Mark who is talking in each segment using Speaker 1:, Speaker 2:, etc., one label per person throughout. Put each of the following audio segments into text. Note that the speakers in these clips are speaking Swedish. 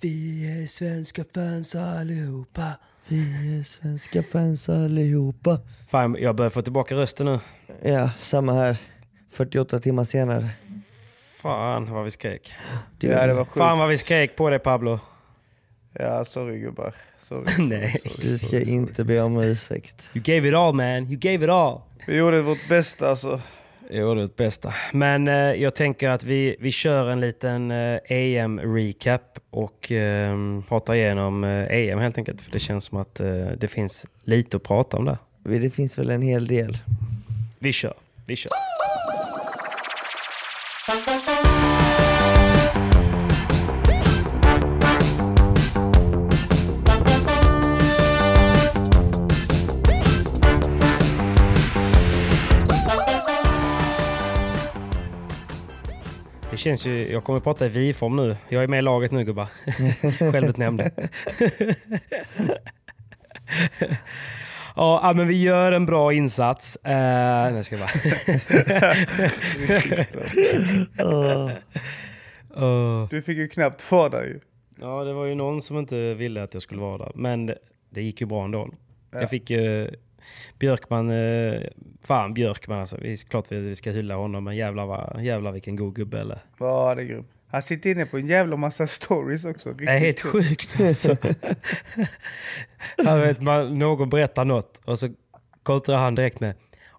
Speaker 1: Vi är svenska fans allihopa. Vi är svenska fans allihopa.
Speaker 2: Fan, jag börjar få tillbaka rösten nu.
Speaker 1: Ja, samma här. 48 timmar senare.
Speaker 2: Fan vad vi skrek.
Speaker 3: Ja, det var sjukt.
Speaker 2: Fan vad vi skrek på dig Pablo.
Speaker 3: Ja, sorry gubbar. Sorry, sorry,
Speaker 2: Nej.
Speaker 3: sorry,
Speaker 1: Du ska
Speaker 3: sorry, sorry.
Speaker 1: inte be om ursäkt.
Speaker 2: You gave it all man, you gave it all.
Speaker 3: Vi gjorde vårt bästa alltså.
Speaker 2: Gjorde det bästa. Men eh, jag tänker att vi, vi kör en liten eh, EM-recap och eh, pratar igenom eh, EM helt enkelt. För det känns som att eh, det finns lite att prata om där.
Speaker 1: Det finns väl en hel del.
Speaker 2: Vi kör, vi kör. Känns ju, jag kommer prata i vi-form nu. Jag är med i laget nu gubbar. Självutnämnd. Ja, ja, men vi gör en bra insats. Uh, nej, ska jag bara. Åh.
Speaker 3: Du fick ju knappt vara där ju.
Speaker 2: Ja, det var ju någon som inte ville att jag skulle vara där. Men det, det gick ju bra ändå. Jag fick uh, Björkman, uh, fan Björkman alltså. Vi, klart vi, vi ska hylla honom, men jävlar, vad, jävlar vilken god gubbe eller.
Speaker 3: Ja, det är grymt. Han sitter inne på en jävla massa stories också.
Speaker 2: Det är helt sjukt alltså. jag vet, man, någon berättar något och så kontrar han direkt med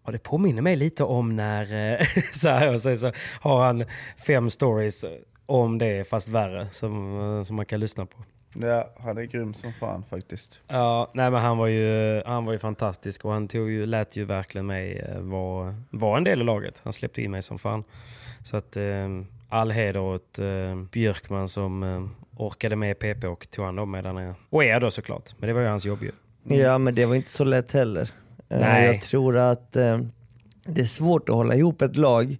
Speaker 2: Ja, det påminner mig lite om när... eh, så här, och sen så har han fem stories om det, fast värre, som, eh, som man kan lyssna på.
Speaker 3: Ja, han är grym som fan faktiskt.
Speaker 2: Ja, nej men han var ju, han var ju fantastisk och han tog ju, lät ju verkligen mig eh, vara var en del i laget. Han släppte in mig som fan. Så att eh, all heder åt eh, Björkman som eh, orkade med PP och tog hand om mig där nere. Och er då såklart, men det var ju hans jobb ju.
Speaker 1: Ja, men det var inte så lätt heller. Eh,
Speaker 2: Nej.
Speaker 1: Jag tror att eh, det är svårt att hålla ihop ett lag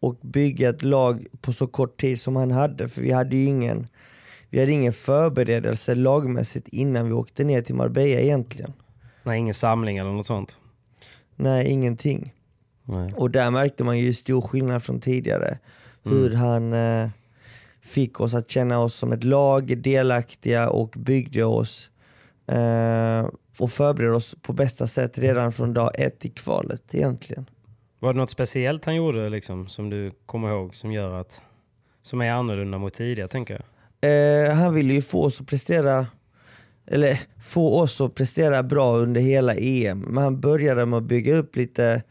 Speaker 1: och bygga ett lag på så kort tid som han hade. För vi hade ju ingen, vi hade ingen förberedelse lagmässigt innan vi åkte ner till Marbella egentligen.
Speaker 2: Nej, ingen samling eller något sånt.
Speaker 1: Nej, ingenting.
Speaker 2: Nej.
Speaker 1: Och där märkte man ju stor skillnad från tidigare. Hur han eh, fick oss att känna oss som ett lag, delaktiga och byggde oss eh, och förberedde oss på bästa sätt redan från dag ett i kvalet egentligen.
Speaker 2: Var det något speciellt han gjorde liksom, som du kommer ihåg som gör att... Som är annorlunda mot tidigare tänker jag?
Speaker 1: Eh, han ville ju få oss att prestera eller få oss att prestera bra under hela EM. Men han började med att bygga upp lite,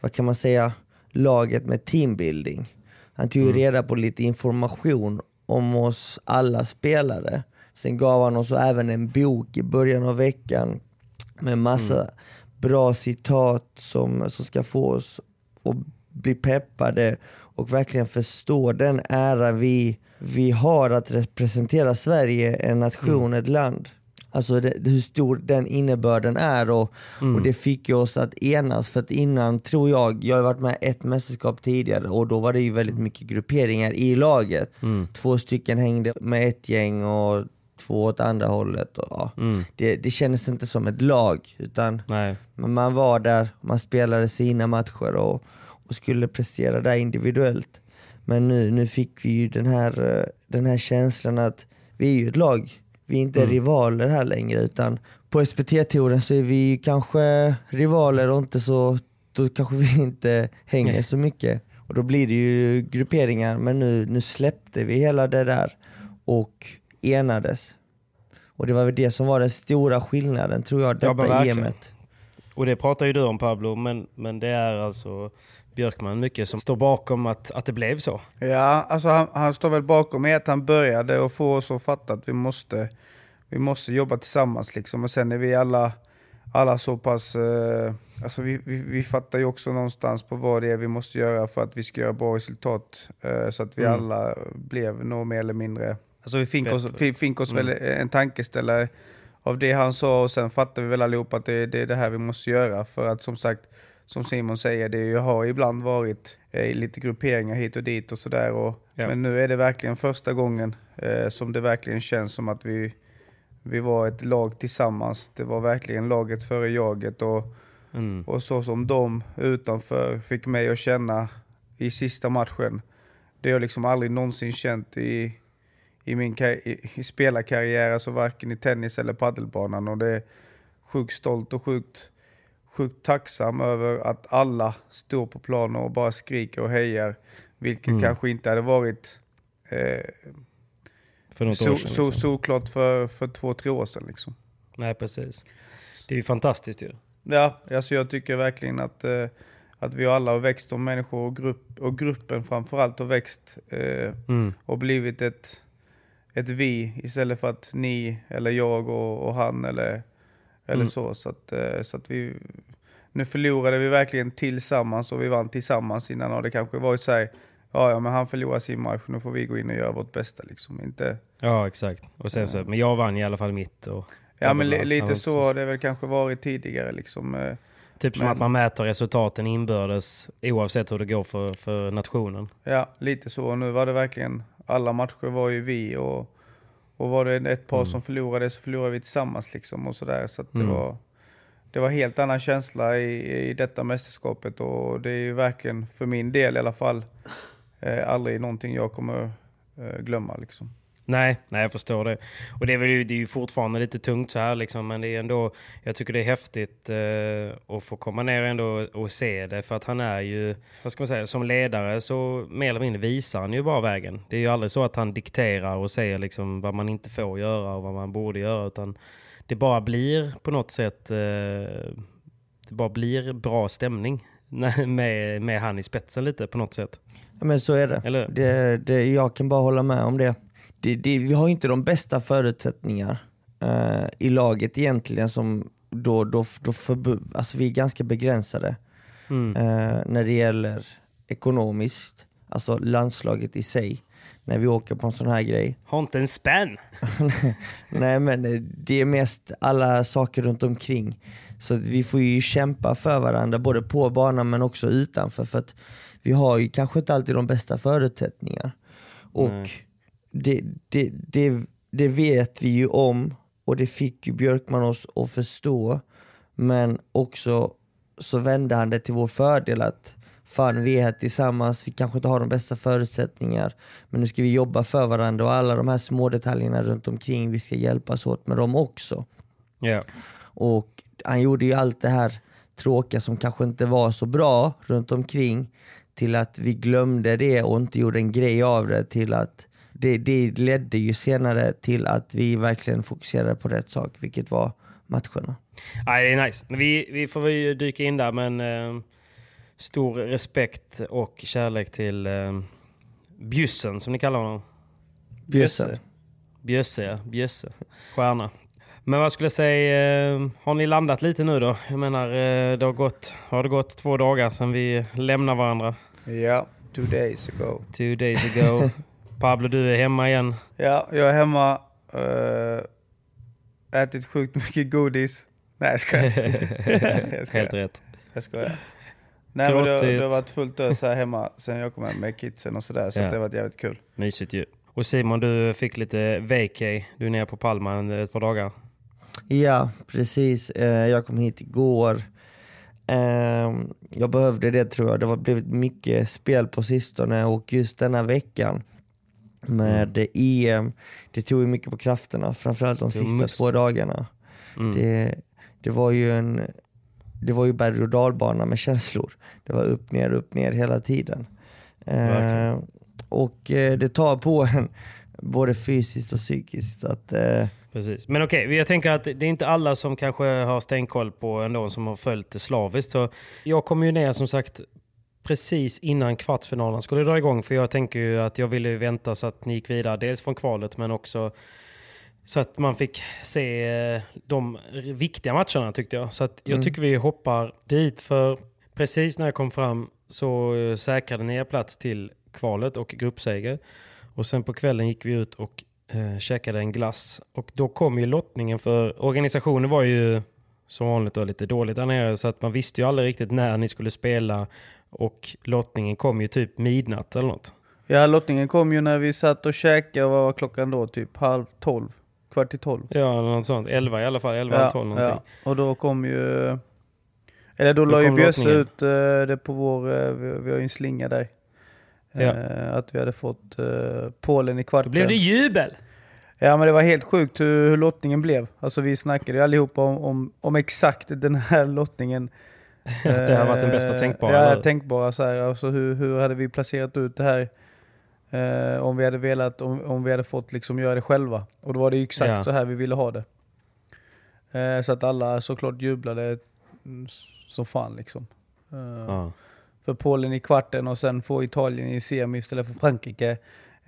Speaker 1: vad kan man säga, laget med teambuilding. Han tog ju reda på lite information om oss alla spelare. Sen gav han oss även en bok i början av veckan med massa bra citat som, som ska få oss att bli peppade och verkligen förstå den ära vi, vi har att representera Sverige, en nation, ett land. Alltså det, hur stor den innebörden är och, och det fick ju oss att enas för att innan tror jag, jag har varit med ett mästerskap tidigare och då var det ju väldigt mycket grupperingar i laget. Två stycken hängde med ett gäng och två åt andra hållet. Och, ja. det, det kändes inte som ett lag utan
Speaker 2: Nej.
Speaker 1: man var där, man spelade sina matcher och, och skulle prestera där individuellt. Men nu, nu fick vi ju den här, eh, den här känslan att vi är ju ett lag, vi är inte rivaler här längre utan på SPT-touren så är vi ju kanske rivaler och inte så, då kanske vi inte hänger
Speaker 2: Nej.
Speaker 1: så mycket. Och då blir det ju grupperingar men nu, nu släppte vi hela det där och enades. Och det var väl det som var den stora skillnaden tror jag,
Speaker 2: Ja,
Speaker 1: detta
Speaker 2: verkligen.
Speaker 1: EMet.
Speaker 2: Och det pratar ju du om Pablo, men, men det är alltså Björkman mycket som står bakom att, att det blev så.
Speaker 3: Ja, alltså han, han står väl bakom i att han började och få oss att fatta att vi måste, vi måste jobba tillsammans. Liksom. Och sen är vi alla, alla så pass... Eh, alltså vi, vi, vi fattar ju också någonstans på vad det är vi måste göra för att vi ska göra bra resultat. Eh, så att vi
Speaker 2: Mm.
Speaker 3: alla blev nog mer eller mindre... Alltså vi fick oss, vi fick oss väl en tankeställare av det han sa och sen fattade vi väl allihopa att det, det är det här vi måste göra. För att som sagt, som Simon säger, det har ibland varit eh, lite grupperingar hit och dit och sådär.
Speaker 2: Ja.
Speaker 3: Men nu är det verkligen första gången eh, som det verkligen känns som att vi, vi var ett lag tillsammans. Det var verkligen laget före jaget och,
Speaker 2: Mm.
Speaker 3: och så som de utanför fick mig att känna i sista matchen. Det har jag liksom aldrig någonsin känt i, i min i, i spelarkarriär, alltså varken i tennis eller paddelbanan. Och det är sjukt stolt och sjukt, sjukt tacksam över att alla står på planen och bara skriker och hejar. Vilket
Speaker 2: Mm.
Speaker 3: kanske inte hade varit eh,
Speaker 2: För något
Speaker 3: så,
Speaker 2: år sedan.
Speaker 3: så,
Speaker 2: Liksom.
Speaker 3: såklart för, för två, tre år sedan. Liksom.
Speaker 2: Nej, precis. Det är ju fantastiskt ju.
Speaker 3: Ja, alltså jag tycker verkligen att, eh, att vi alla har växt som människor och, grupp, och gruppen framförallt har växt eh,
Speaker 2: Mm.
Speaker 3: och blivit ett, ett vi istället för att ni eller jag och, och han eller, eller
Speaker 2: Mm.
Speaker 3: så. Så att, eh, så att vi, nu förlorade vi verkligen tillsammans och vi vann tillsammans innan har det kanske varit så här, ja, ja men han förlorar sin match, nu får vi gå in och göra vårt bästa liksom. Inte,
Speaker 2: Ja, exakt. Och sen så, men jag vann i alla fall mitt. Och,
Speaker 3: ja men li, lite
Speaker 2: precis.
Speaker 3: så har det väl kanske varit tidigare liksom. eh.
Speaker 2: Typ som
Speaker 3: Men-
Speaker 2: att man mäter resultaten inbördes oavsett hur det går för, för nationen.
Speaker 3: Ja, lite så. Och nu var det verkligen, alla matcher var ju vi och, och var det ett par som förlorade så förlorade vi tillsammans liksom och sådär. Så att det
Speaker 2: Mm.
Speaker 3: var det var helt annan känsla i, i detta mästerskapet och det är ju verkligen, för min del i alla fall, eh, aldrig någonting jag kommer eh, glömma liksom.
Speaker 2: Nej, nej, jag förstår det. Och det är, väl, ju- det är ju fortfarande lite tungt så här liksom, men det är ändå, jag tycker det är häftigt eh, att få komma ner ändå och se det. För att han är ju, vad ska man säga, som ledare så mer eller mindre visar han ju bara vägen. Det är ju aldrig så att han dikterar och säger liksom vad man inte får göra och vad man borde göra. Utan det bara blir på något sätt, eh, det bara blir bra stämning med, med han i spetsen lite på något sätt.
Speaker 1: Ja, men så är det.
Speaker 2: Eller
Speaker 1: det, det jag kan bara hålla med om det. Det, det vi har inte de bästa förutsättningar eh, i laget egentligen. som då, då, då förbu- alltså Vi är ganska begränsade
Speaker 2: Mm.
Speaker 1: eh, när det gäller ekonomiskt, alltså landslaget i sig. När vi åker på en sån här grej.
Speaker 2: Har inte en spänn!
Speaker 1: Nej men eh, det är mest alla saker runt omkring. Så vi får ju kämpa för varandra både på banan men också utanför. För att vi har ju kanske inte alltid de bästa förutsättningar. Och
Speaker 2: Nej.
Speaker 1: Det, det, det, det vet vi ju om och det fick ju Björkman oss att förstå. Men också så vände han det till vår fördel att fan vi är här tillsammans, vi kanske inte har de bästa förutsättningar men nu ska vi jobba för varandra och alla de här små detaljerna runt omkring, vi ska hjälpas åt med dem också.
Speaker 2: Ja.
Speaker 1: Och han gjorde ju allt det här tråkiga som kanske inte var så bra runt omkring till att vi glömde det och inte gjorde en grej av det till att det, det ledde ju senare till att vi verkligen fokuserade på rätt sak, vilket var matcherna.
Speaker 2: Nej, det är nice. Men vi, vi får väl dyka in där, men eh, stor respekt och kärlek till eh, Bjussen, som ni kallar honom.
Speaker 1: Bjösse.
Speaker 2: Bjösse, ja. Bjösse. Stjärna. Men vad skulle jag säga, eh, har ni landat lite nu då? Jag menar, eh, det har, gått, har det gått två dagar sedan vi lämnar varandra?
Speaker 3: Ja, two days ago.
Speaker 2: Two days ago. Pablo, du är hemma igen.
Speaker 3: Ja, jag är hemma. eh, ätit sjukt mycket godis. Nej jag skojar. jag skojar.
Speaker 2: Helt rätt.
Speaker 3: Jag skojar. Nej men det, det har varit fullt ös här hemma sen jag kom hem med kidsen och sådär. Så
Speaker 2: Ja.
Speaker 3: det har varit jävligt kul.
Speaker 2: Mysigt ju. Och Simon, du fick lite vacay. Du är nere på Palma en- ett par dagar.
Speaker 1: Ja, precis. Eh, jag kom hit igår. Eh, jag behövde det tror jag. Det har blivit mycket spel på sistone och just denna veckan med EM, det tog ju mycket på krafterna, framförallt de sista
Speaker 2: must.
Speaker 1: två dagarna.
Speaker 2: Mm.
Speaker 1: Det, det var ju en det var ju berg och dalbana med känslor. Det var upp, ner, upp, ner hela tiden. Eh, och eh, det tar på en både fysiskt och psykiskt. Att, eh,
Speaker 2: Precis. Men okej, jag tänker att det är inte alla som kanske har stenkoll på ändå som har följt det slaviskt. Så jag kom ju ner som sagt precis innan kvartsfinalen skulle dra igång. För jag tänker ju att jag ville vänta så att ni gick vidare. Dels från kvalet men också så att man fick se eh, de viktiga matcherna tyckte jag. Så att jag
Speaker 1: Mm.
Speaker 2: tycker vi hoppar dit. För precis när jag kom fram så eh, säkrade ni er plats till kvalet och gruppseger. Och sen på kvällen gick vi ut och eh, käkade en glass. Och då kom ju lottningen för organisationen var ju som vanligt då lite dåligt där nere så att man visste ju aldrig riktigt när ni skulle spela och lottningen kom ju typ midnatt eller något.
Speaker 3: Ja lottningen kom ju när vi satt och käkade, vad var klockan då? Typ halv tolv? Kvart i tolv?
Speaker 2: Ja, något sånt. 11 i alla fall. 11
Speaker 3: ja,
Speaker 2: 12 någonting.
Speaker 3: ja. Och då kom ju... Eller då,
Speaker 2: Då
Speaker 3: la ju Bjösse ut eh, det på vår... eh, vi, har ju en slinga där.
Speaker 2: Ja.
Speaker 3: Eh, att vi hade fått Polen i
Speaker 2: Då
Speaker 3: kvarten.
Speaker 2: blev det jubel!
Speaker 3: Ja men det var helt sjukt hur, hur lottningen blev. Alltså vi snackade ju allihopa om, om, om exakt den här lottningen.
Speaker 2: det har varit den bästa
Speaker 3: Eh,
Speaker 2: tänkbara,
Speaker 3: Ja,
Speaker 2: eller
Speaker 3: tänkbara. Så här, alltså hur, hur hade vi placerat ut det här? Eh, om vi hade velat, om, om vi hade fått liksom göra det själva. Och då var det ju exakt
Speaker 2: Ja.
Speaker 3: så här vi ville ha det. Eh, så att alla såklart jublade som fan liksom. Eh,
Speaker 2: Ja.
Speaker 3: För Polen i kvarten och sen få Italien i semi istället för Frankrike.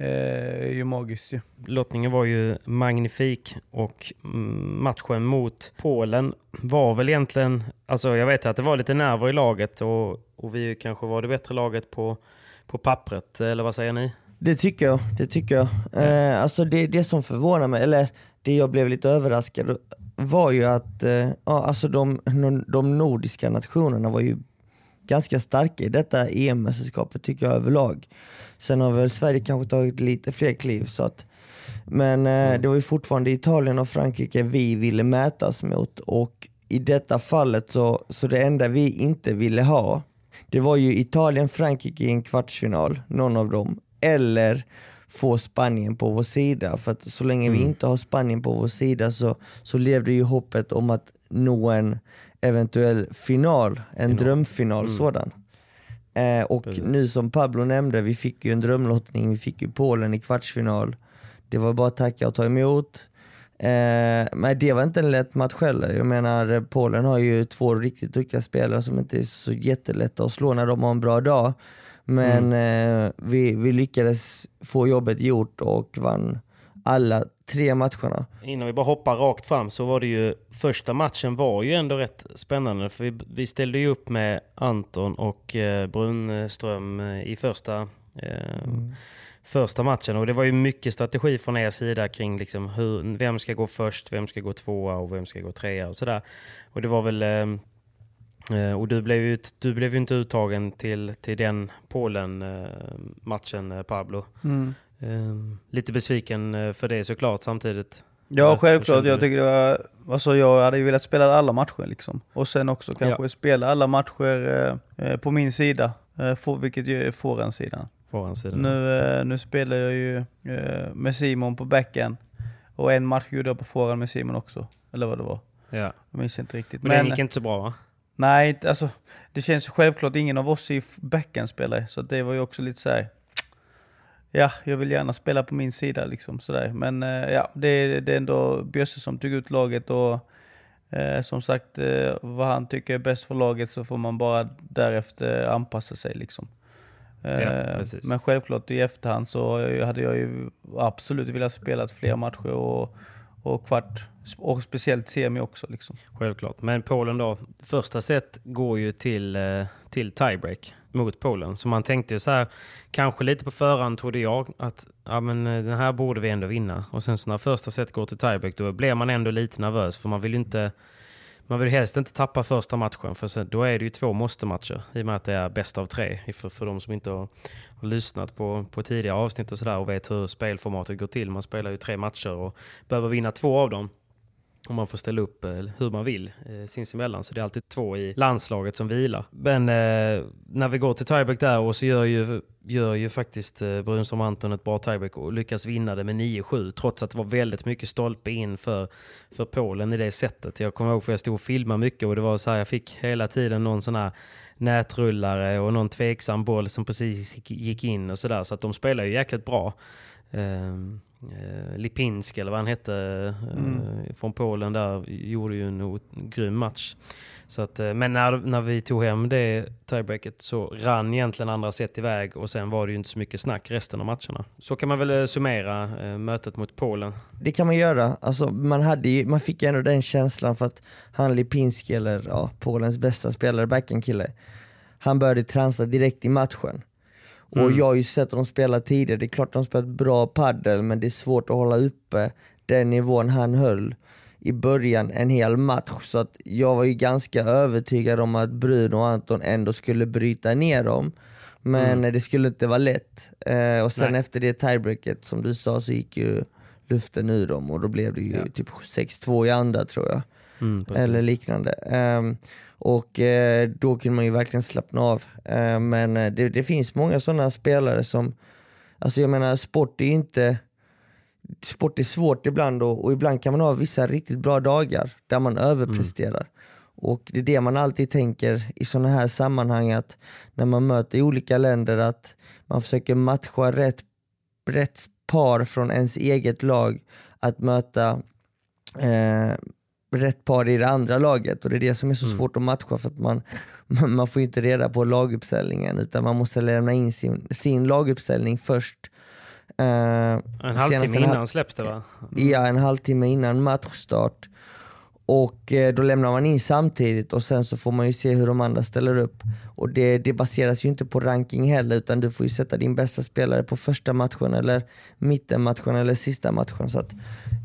Speaker 3: Eh, är ju magiskt ju.
Speaker 2: Lottningen var ju magnifik och mm, matchen mot Polen var väl egentligen, alltså jag vet att det var lite nerver i laget och, och vi kanske var det bättre laget på, på pappret, eller vad säger ni?
Speaker 1: Det tycker jag. Det tycker jag. Eh, alltså det, det som förvånar mig, eller det jag blev lite överraskad var ju att eh, ja, alltså de, de nordiska nationerna var ju ganska starka i detta EM-mästerskapet tycker jag överlag. Sen har väl Sverige kanske tagit lite fler kliv så att men eh, det var ju fortfarande Italien och Frankrike vi ville mätas mot och i detta fallet så, så det enda vi inte ville ha det var ju Italien, Frankrike i en kvartsfinal, någon av dem, eller få Spanien på vår sida. För att så länge vi inte har Spanien på vår sida så, så levde ju hoppet om att nå en eventuell final, en drömfinal sådan. Eh, och
Speaker 2: Precis.
Speaker 1: nu som Pablo nämnde, vi fick ju en drömlottning, vi fick ju Polen i kvartsfinal. Det var bara att tacka och ta emot. Eh, men det var inte en lätt match heller. Jag menar, Polen har ju två riktigt duktiga spelare som inte är så jättelätta att slå när de har en bra dag. Men eh, vi, vi lyckades få jobbet gjort och vann alla tre matcherna.
Speaker 2: Innan vi bara hoppar rakt fram så var det ju, första matchen var ju ändå rätt spännande för vi, vi ställde ju upp med Anton och eh, Brunström eh, i första, eh, första matchen och det var ju mycket strategi från er sida kring liksom hur, vem ska gå först, vem ska gå tvåa och vem ska gå trea och sådär. Och det var väl eh, eh, och du blev ju du blev inte uttagen till, till den Polen-matchen eh, Pablo. Eh, lite besviken eh, för det såklart samtidigt.
Speaker 3: Ja självklart, jag tycker det var, alltså jag hade ju velat spela alla matcher liksom. Och sen också kanske spela alla matcher eh, eh, på min sida, eh, for, vilket ju är forehandsidan.
Speaker 2: Forehandsidan.
Speaker 3: Nu, eh, nu spelar jag ju eh, med Simon på backen och en match gjorde jag på forehand med Simon också. Eller vad det var.
Speaker 2: Ja.
Speaker 3: Jag minns inte riktigt.
Speaker 2: Men, den gick inte så bra va?
Speaker 3: Nej, alltså, det känns ju självklart ingen av oss i f- backen spelar så det var ju också lite så här. Ja, jag vill gärna spela på min sida liksom sådär. Men eh, ja, det, är- det är ändå Bjösse som tog ut laget och eh, som sagt, eh, vad han tycker är bäst för laget så får man bara därefter anpassa sig liksom. Eh,
Speaker 2: Ja, precis.
Speaker 3: men självklart i efterhand så hade jag ju absolut velat spela fler matcher och, och kvart, och speciellt semi också liksom.
Speaker 2: Självklart. Men Polen då, första set går ju till, eh, till tiebreak mot Polen. Så man tänkte så här, kanske lite på förhand trodde jag att ja, men, eh, den här borde vi ändå vinna. Och sen så när första set går till tiebreak då blir man ändå lite nervös för man vill ju inte man vill helst inte tappa första matchen för sen, då är det ju två måste-matcher i och med att det är bäst av tre. För, för de som inte har, har lyssnat på, på tidigare avsnitt och sådär och vet hur spelformatet går till. Man spelar ju tre matcher och behöver vinna två av dem. Och man får ställa upp eh, hur man vill eh, sinsemellan. Så det är alltid två i landslaget som vilar. Men eh, när vi går till tiebreak där och så gör ju, gör ju faktiskt eh, Brunström Anton ett bra tiebreak och lyckas vinna det med 9-7. Trots att det var väldigt mycket stolpe in för, för Polen i det sättet. Jag kommer ihåg för jag stod och filmade mycket och det var så här, jag fick hela tiden någon sån här nätrullare och någon tveksam boll som precis gick in och sådär. Så att de spelar ju jäkligt bra. Um, eh, Lipinsk eller vad han hette eh, mm. från Polen där gjorde ju en grym match. Så att, eh, men när, när vi tog hem det tiebreaket så rann egentligen andra set iväg och sen var det ju inte så mycket snack resten av matcherna. Så kan man väl summera mötet mot Polen.
Speaker 1: Det kan man göra. Alltså, man, hade ju, man fick ju ändå den känslan för att han Lipinski, eller ja, Polens bästa spelare, backhand-kille, han började transa direkt i matchen. Och mm. jag har ju sett dem spela tidigare, det är klart de spelat bra paddel men det är svårt att hålla uppe den nivån han höll i början en hel match. Så att jag var ju ganska övertygad om att Bruno och Anton ändå skulle bryta ner dem. Men mm. det skulle inte vara lätt. Eh, och sen Nej. efter det tiebreaket som du sa så gick ju luften ur dem och då blev det ju ja. typ 6-2 i andra tror jag. Mm, Eller liknande. Um, och eh, då kunde man ju verkligen slappna av. Eh, men eh, det, det, finns många sådana spelare som, alltså jag menar sport är inte, sport är svårt ibland och, och, ibland kan man ha vissa riktigt bra dagar där man överpresterar. Mm. Och det är det man alltid tänker i sådana här sammanhang att när man möter olika länder att man försöker matcha rätt, rätt par från ens eget lag att möta eh, rätt par i det andra laget och det är det som är så mm. svårt att matcha för att man, man får inte reda på laguppställningen utan man måste lämna in sin, sin laguppställning först.
Speaker 2: Uh, en halvtimme innan släpps det va?
Speaker 1: Mm. Ja, en halvtimme innan matchstart. Och eh, då lämnar man in samtidigt och sen så får man ju se hur de andra ställer upp. Och det, det baseras ju inte på ranking heller utan du får ju sätta din bästa spelare på första matchen eller mittenmatchen eller sista matchen. Så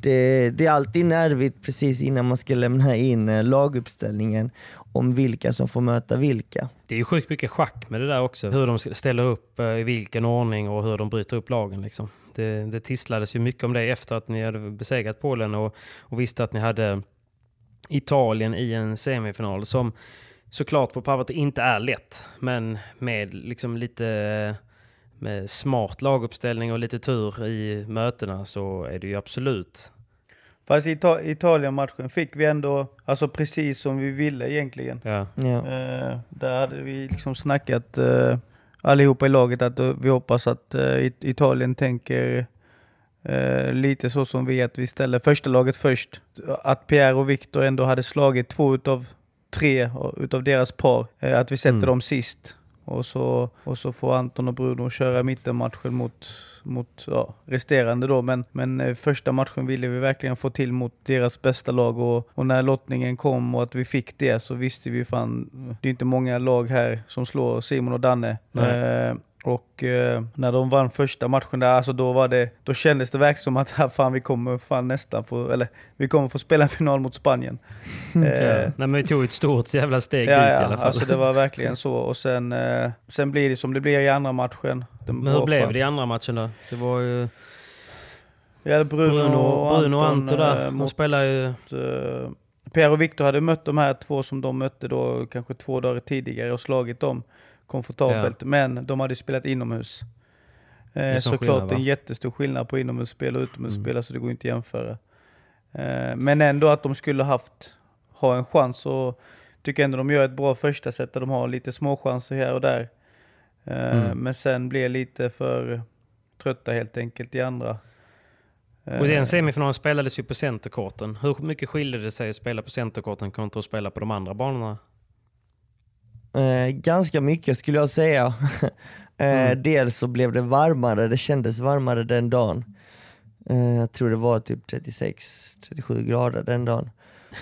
Speaker 1: det, det, är alltid nervigt precis innan man ska lämna in eh, laguppställningen om vilka som får möta vilka.
Speaker 2: Det är ju sjukt mycket schack med det där också. Hur de ställer upp, eh, i vilken ordning och hur de bryter upp lagen. Liksom. Det, det tisslades ju mycket om det efter att ni hade besegrat Polen och, och visste att ni hade Italien i en semifinal som såklart på pappret inte är lätt. Men med liksom lite eh, med smart laguppställning och lite tur i mötena så är det ju absolut.
Speaker 3: Fast i Italien-matchen fick vi ändå, alltså precis som vi ville egentligen.
Speaker 2: Ja. ja.
Speaker 3: Eh, där hade vi liksom snackat eh, allihopa i laget att uh, vi hoppas att eh, Italien tänker Eh, lite så som vi, att vi ställer första laget först. Att Pierre och Viktor ändå hade slagit två utav tre utav deras par. Eh, att vi sätter mm. dem sist. Och så, och så får Anton och Bruno köra mittenmatchen mot, mot ja, resterande då. Men, men eh, första matchen ville vi verkligen få till mot deras bästa lag och, och när lottningen kom och att vi fick det så visste vi fan, det är inte många lag här som slår Simon och Danne. Eh, och eh, när de vann första matchen där, alltså då, var det, då kändes det verkligen som att fan, vi kommer fan nästan få, eller vi kommer få spela final mot Spanien.
Speaker 2: Mm. eh, ja. Nej, men vi tog ett stort jävla steg
Speaker 3: ja,
Speaker 2: dit
Speaker 3: ja,
Speaker 2: i alla fall.
Speaker 3: Alltså det var verkligen så. Och sen, eh, sen blir det som det blir i andra matchen.
Speaker 2: men hur blev det i andra matchen då? Det var ju...
Speaker 3: Ja, Bruno, Bruno, och
Speaker 2: Bruno Anton där. De spelar ju...
Speaker 3: Eh, Pierre och Viktor hade mött de här två som de mötte då kanske två dagar tidigare och slagit dem komfortabelt. Ja. Men de hade spelat inomhus. Eh, såklart en jättestor skillnad på inomhusspel och utomhusspel, mm. så det går inte att jämföra. Eh, men ändå att de skulle haft, ha en chans och tycker ändå de gör ett bra första set där de har lite små chanser här och där. Eh, mm. Men sen blir lite för trötta helt enkelt i andra.
Speaker 2: Och den semifinalen spelades ju på centerkorten. Hur mycket skiljer det sig att spela på centerkorten kontra att spela på de andra banorna?
Speaker 1: Eh, ganska mycket skulle jag säga. eh, mm. Dels så blev det varmare, det kändes varmare den dagen. Eh, jag tror det var typ 36-37 grader den dagen.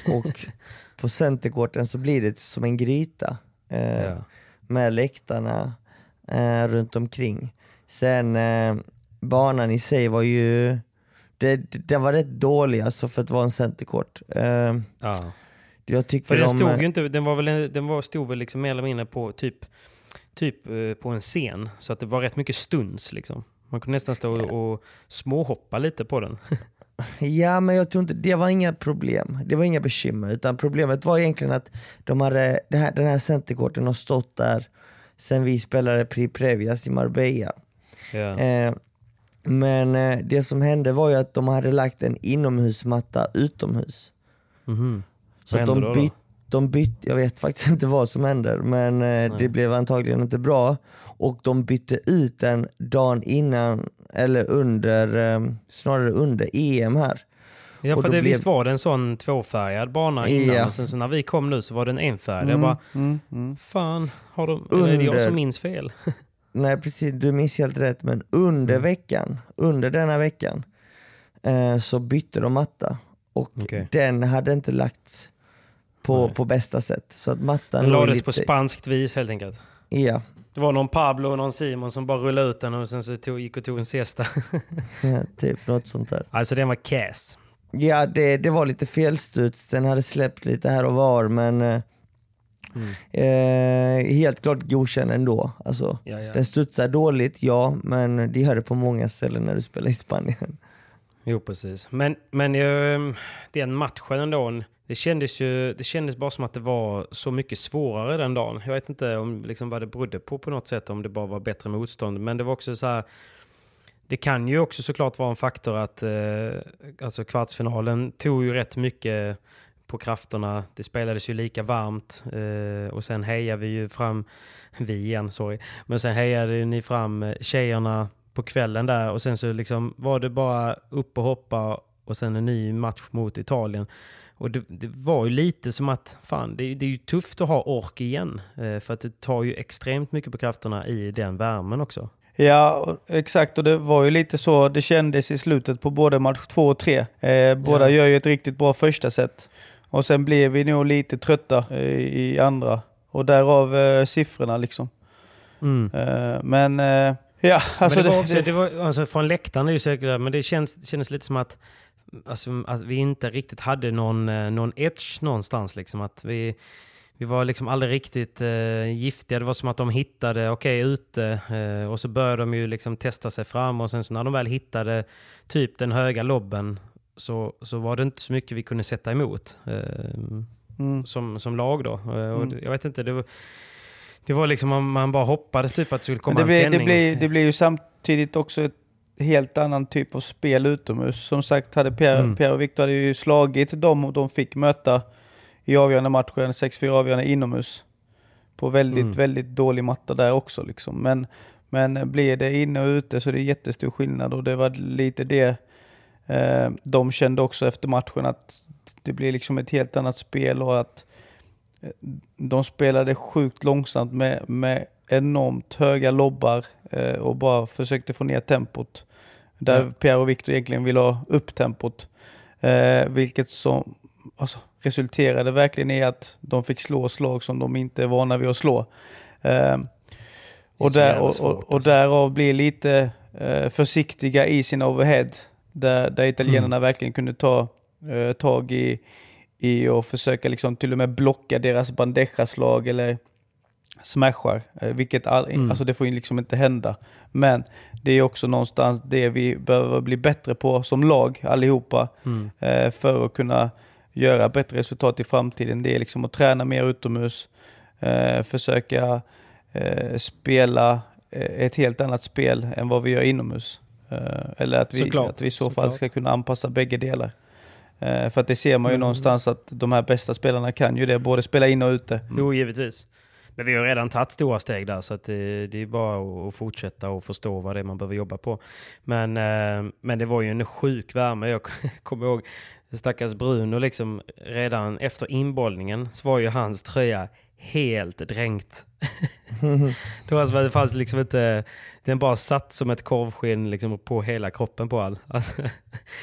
Speaker 1: Och på centerkorten så blir det som en gryta. Eh, ja. Med läktarna eh, runt omkring. Sen banan i sig var ju, det, den var rätt dålig alltså för att vara en centercourt. Eh,
Speaker 2: Ja.
Speaker 1: Jag tycker
Speaker 2: För den
Speaker 1: de,
Speaker 2: stod ju inte, den var väl, den var, stod väl liksom mer eller mindre på typ, typ eh, på en scen. Så att det var rätt mycket stuns liksom. Man kunde nästan stå och, och småhoppa lite på den.
Speaker 1: Ja men jag tror inte, det var inga problem, det var inga bekymmer utan problemet var egentligen att de hade, här, den här centercourten har stått där sen vi spelade Pri Previas i Marbella.
Speaker 2: Ja.
Speaker 1: Eh, men eh, det som hände var ju att de hade lagt en inomhusmatta utomhus.
Speaker 2: Mhm.
Speaker 1: Så de
Speaker 2: då
Speaker 1: bytte, de bytte, jag vet faktiskt inte vad som händer men eh, det blev antagligen inte bra. Och de bytte ut den dagen innan, eller under, eh, snarare under EM här.
Speaker 2: Ja för det,
Speaker 1: blev-
Speaker 2: visst var det en sån tvåfärgad bana innan
Speaker 1: Ja.
Speaker 2: och sen så när vi kom nu så var den enfärgad. Jag bara,
Speaker 3: Mm, mm.
Speaker 2: fan, har de, eller är det jag
Speaker 1: Under-
Speaker 2: som minns fel?
Speaker 1: Nej precis, du minns helt rätt men under
Speaker 2: Mm.
Speaker 1: veckan, under denna veckan eh, så bytte de matta och
Speaker 2: Okej.
Speaker 1: den hade inte lagts på,
Speaker 2: Nej.
Speaker 1: på bästa sätt. Så att mattan
Speaker 2: Den
Speaker 1: låg
Speaker 2: lades
Speaker 1: lite,
Speaker 2: på spanskt vis helt enkelt.
Speaker 1: Ja,
Speaker 2: Det var någon Pablo och någon Simon som bara rullade ut den och sen så tog, gick och tog en siesta.
Speaker 1: ja, typ något sånt där.
Speaker 2: alltså den var cass.
Speaker 1: Ja det, det var lite felstuds, den hade släppt lite här och var men eh,
Speaker 2: Mm.
Speaker 1: eh, helt klart godkänd ändå. Alltså,
Speaker 2: Ja, ja.
Speaker 1: Den studsar dåligt, ja, men det gör det på många ställen när du spelar i Spanien.
Speaker 2: Jo, precis. Men, men eh, den matchen ändå, det kändes ju det kändes bara som att det var så mycket svårare den dagen. Jag vet inte om, liksom, vad det berodde på på något sätt, om det bara var bättre motstånd. Men det var också så här, det kan ju också såklart vara en faktor att eh, alltså kvartsfinalen tog ju rätt mycket på krafterna. Det spelades ju lika varmt eh, och sen hejade vi ju fram, vi igen, sorry, men sen hejade ni fram eh, tjejerna på kvällen där och sen så liksom var det bara upp och hoppa och sen en ny match mot Italien. Och det, det var ju lite som att, fan, det, det är ju tufft att ha ork igen. Eh, för att det tar ju extremt mycket på krafterna i den värmen också.
Speaker 3: Ja, exakt. Och det var ju lite så det kändes i slutet på både match två och tre. Eh, båda
Speaker 2: Ja.
Speaker 3: gör ju ett riktigt bra första set. Och sen blev vi nog lite trötta eh, i andra. Och därav eh, siffrorna liksom. Eh, men eh, ja, alltså
Speaker 2: men det var också,
Speaker 3: det,
Speaker 2: var, alltså från läktaren är det säkert, men det känns, kändes lite som att, alltså, att vi inte riktigt hade någon, eh, någon edge någonstans. Liksom. Att vi, vi var liksom aldrig riktigt eh, giftiga. Det var som att de hittade, okej ute, eh, och så började de ju liksom testa sig fram och sen så när de väl hittade typ den höga lobben så, så var det inte så mycket vi kunde sätta emot eh,
Speaker 3: mm.
Speaker 2: som, som lag då. Eh, och
Speaker 3: Mm.
Speaker 2: Jag vet inte, det var, det var liksom man, man bara hoppades typ att det skulle komma
Speaker 3: det,
Speaker 2: en
Speaker 3: blir, det,
Speaker 2: tändning.
Speaker 3: blir, det blir ju samtidigt också ett helt annan typ av spel utomhus. Som sagt, hade Pierre,
Speaker 2: Mm.
Speaker 3: Pierre och Victor hade ju slagit dem och de fick möta i avgörande matchen, 6-4 avgörande inomhus. På väldigt,
Speaker 2: Mm.
Speaker 3: väldigt dålig matta där också. Liksom. Men, men blir det inne och ute så är det jättestor skillnad och det var lite det eh, de kände också efter matchen att det blir liksom ett helt annat spel och att de spelade sjukt långsamt med, med enormt höga lobbar eh, och bara försökte få ner tempot. Där
Speaker 2: Ja.
Speaker 3: Pierre och Victor egentligen ville ha upp tempot. Eh, vilket som alltså, resulterade verkligen i att de fick slå slag som de inte är vana vid att slå. Eh, och, där, och, och, och
Speaker 2: alltså.
Speaker 3: därav blir lite eh, försiktiga i sin overhead. Där, där italienarna
Speaker 2: Mm.
Speaker 3: verkligen kunde ta eh, tag i, i och försöka liksom till och med blocka deras bandejaslag eller smashar. Eh, vilket all,
Speaker 2: Mm.
Speaker 3: alltså det får ju liksom inte hända. Men det är också någonstans det vi behöver bli bättre på som lag allihopa.
Speaker 2: Mm.
Speaker 3: Eh, för att kunna göra bättre resultat i framtiden. Det är liksom att träna mer utomhus, eh, försöka spela ett helt annat spel än vad vi gör inomhus. Eller att vi,
Speaker 2: Såklart,
Speaker 3: att vi i så fall
Speaker 2: såklart.
Speaker 3: ska kunna anpassa bägge delar. Eh, för att det ser man ju
Speaker 2: Mm.
Speaker 3: någonstans att de här bästa spelarna kan ju det, både spela in och ute.
Speaker 2: Jo, givetvis. Men vi har redan tagit stora steg där så att det, det är bara att- att fortsätta och förstå vad det är man behöver jobba på. Men, eh, men det var ju en sjuk värme. Jag kommer ihåg stackars Bruno, liksom, redan efter inbollningen så var ju hans tröja helt dränkt. det var som att det fanns liksom inte... Den bara satt som ett korvskinn liksom på hela kroppen på all. Alltså,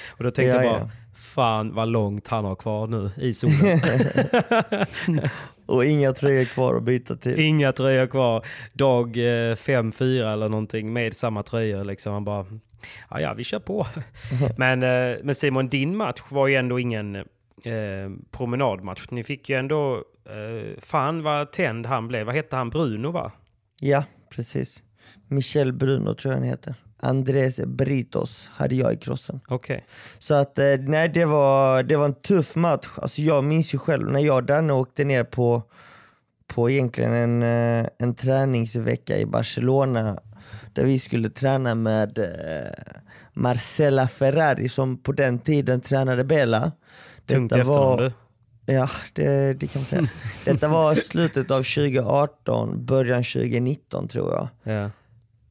Speaker 2: och då tänkte
Speaker 1: Ja,
Speaker 2: jag bara,
Speaker 1: ja.
Speaker 2: Fan vad långt han har kvar nu i solen.
Speaker 1: Och inga tröjor kvar att byta till.
Speaker 2: Inga tröjor kvar. Dag 5-4 eller någonting med samma tröjor. Liksom. Han bara, ja, ja vi kör på. men, eh, men Simon, din match var ju ändå ingen eh, promenadmatch. Ni fick ju ändå, eh, fan vad tänd han blev. Vad hette han? Bruno va?
Speaker 1: Ja, precis. Michel Bruno tror jag han heter. Andres Britos hade jag i crossen.
Speaker 2: Okej.
Speaker 1: Så att eh, nej, det var, det var en tuff match. Alltså jag minns ju själv när jag och Danne åkte ner på, på egentligen en, eh, en träningsvecka i Barcelona där vi skulle träna med eh, Marcela Ferrari som på den tiden tränade Bela.
Speaker 2: Tungt
Speaker 1: Detta
Speaker 2: efternamn
Speaker 1: var-
Speaker 2: du.
Speaker 1: Ja, det, det kan man säga. Detta var slutet av 2018, början 2019 tror jag.
Speaker 2: Ja.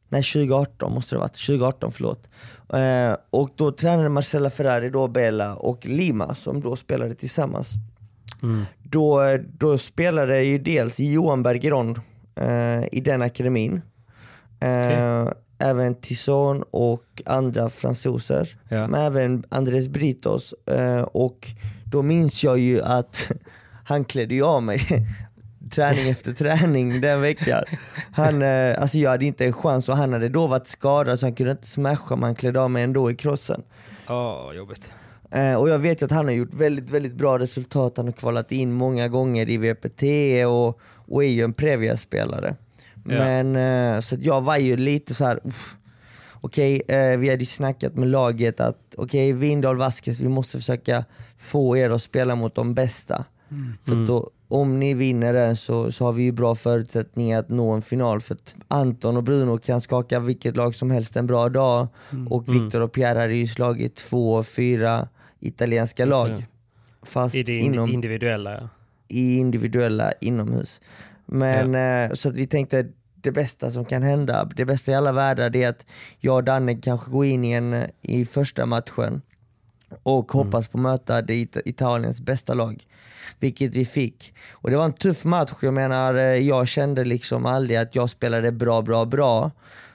Speaker 1: Nej 2018 måste det ha varit, 2018 förlåt. Eh, och då tränade Marcella Ferrari, då Bella och Lima som då spelade tillsammans. Då, då spelade ju dels Johan Bergeron eh, i den akademin. Eh, Även Tison och andra fransoser.
Speaker 2: Ja.
Speaker 1: Men även Andres Britos. Eh, och då minns jag ju att han klädde ju av mig träning efter träning den veckan. Han, eh, alltså jag hade inte en chans och han hade då varit skadad så han kunde inte smasha men han klädde av mig ändå i crossen.
Speaker 2: Åh, jobbigt.
Speaker 1: Eh, och jag vet ju att han har gjort väldigt, väldigt bra resultat. Han har kvalat in många gånger i VPT och, och är ju en Previa-spelare.
Speaker 2: Ja.
Speaker 1: Men eh, så jag var ju lite så här. uff. Okej, vi hade ju snackat med laget att okej, Windahl Vasquez, vi måste försöka få er att spela mot de bästa. För att då, om ni vinner den så, så har vi ju bra förutsättningar att nå en final. För att Anton och Bruno kan skaka vilket lag som helst en bra dag. Och Victor och Pierre hade ju slagit två, fyra italienska lag. Fast
Speaker 2: I det in-
Speaker 1: inom,
Speaker 2: individuella ja.
Speaker 1: i individuella inomhus. Men eh, så att vi tänkte det bästa som kan hända, det bästa i alla världar det är att jag och Danne kanske går in i, en, i första matchen och hoppas på att möta Italiens bästa lag. Vilket vi fick. Och det var en tuff match, jag menar eh, jag kände liksom aldrig att jag spelade bra, bra, bra.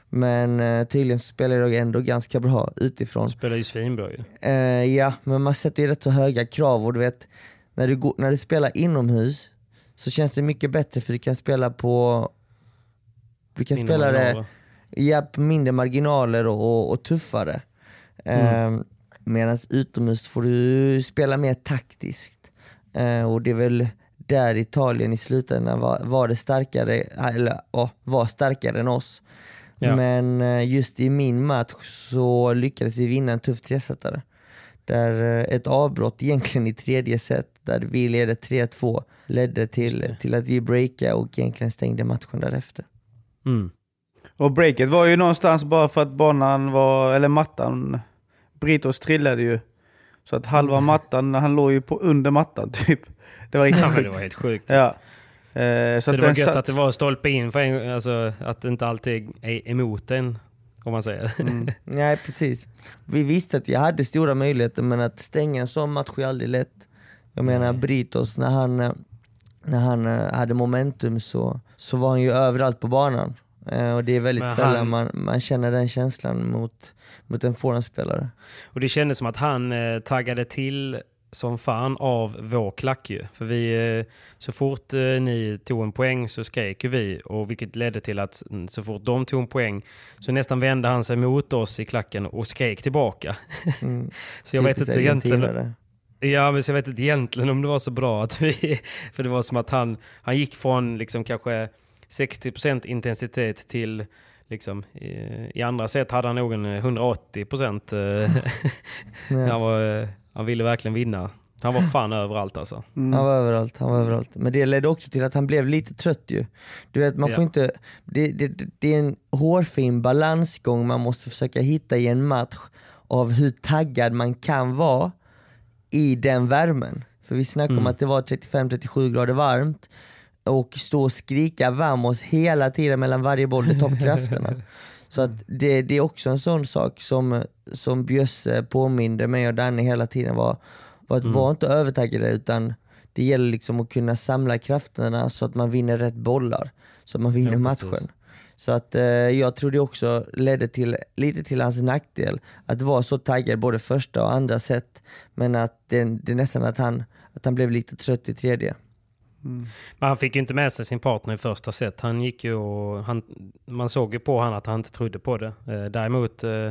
Speaker 1: Men eh, tydligen så spelade jag ändå ganska bra utifrån.
Speaker 2: Spelar ju svinbra ju.
Speaker 1: Eh, ja, men man sätter ju rätt så höga krav och du vet, när du, går, när du spelar inomhus så känns det mycket bättre för du kan spela på du kan
Speaker 2: Mindre
Speaker 1: spela det ja, mindre marginaler och, och, och tuffare.
Speaker 2: Mm.
Speaker 1: Eh, Medan utomhus får du spela mer taktiskt. Eh, och det är väl där Italien i slutändan var, var det starkare, eller ja, var starkare än oss.
Speaker 2: Ja.
Speaker 1: Men eh, just i min match så lyckades vi vinna en tuff tresetare. Där eh, ett avbrott egentligen i tredje set, där vi ledde 3-2, ledde till, till att vi breakade och egentligen stängde matchen därefter.
Speaker 2: Mm.
Speaker 3: Och breaket var ju någonstans bara för att banan var, eller mattan, Britos trillade ju. Så att halva mattan, han låg ju på under mattan typ. Det var riktigt
Speaker 2: Ja, men det
Speaker 3: sjukt.
Speaker 2: var helt sjukt.
Speaker 3: Ja. Eh,
Speaker 2: Så,
Speaker 3: att
Speaker 2: det var gött
Speaker 3: satt-
Speaker 2: att det var stolpe in, för en, alltså, att det inte alltid är emot en, om man säger.
Speaker 1: Nej precis. Vi visste att vi hade stora möjligheter men att stänga en sån match är aldrig lätt. Jag menar Britos, när han, när han eh, hade momentum så, så var han ju överallt på banan. Eh, Och det är väldigt
Speaker 2: Men
Speaker 1: sällan
Speaker 2: han-
Speaker 1: man, man känner den känslan mot, mot en forehandspelare.
Speaker 2: Och det kändes som att han eh, taggade till som fan av vår klack ju. För vi, eh, så fort eh, ni tog en poäng så skrek ju vi, och vilket ledde till att så fort de tog en poäng så nästan vände han sig mot oss i klacken och skrek tillbaka.
Speaker 1: Mm.
Speaker 2: så jag vet inte egentligen... Ja, men så jag vet inte egentligen om det var så bra att vi... För det var som att han, han gick från liksom kanske 60% intensitet till liksom, i, i andra set hade han nog en 180%. eh, han, var, eh, han ville verkligen vinna. Han var fan överallt alltså.
Speaker 1: Han var överallt, han var överallt. Men det ledde också till att han blev lite trött ju. Du vet, man får
Speaker 2: Ja.
Speaker 1: inte, det, det, det- är en hårfin balansgång man måste försöka hitta i en match av hur taggad man kan vara i den värmen. För vi snackade om att det var 35-37 grader varmt och stå och skrika vamos hela tiden mellan varje boll, det tar på krafterna. Så att det, det är också en sån sak som, som Bjösse påminde mig och Danne hela tiden var, var att var inte övertaggade utan det gäller liksom att kunna samla krafterna så att man vinner rätt bollar, så att man vinner
Speaker 2: Ja,
Speaker 1: matchen. Så att eh, jag tror det också ledde till, lite till hans nackdel, att vara så taggad både första och andra set, men att det, det är nästan att han, att han blev lite trött i tredje.
Speaker 2: Men han fick ju inte med sig sin partner i första set. Han gick ju och, han, man såg ju på honom att han inte trodde på det. Eh, däremot, eh,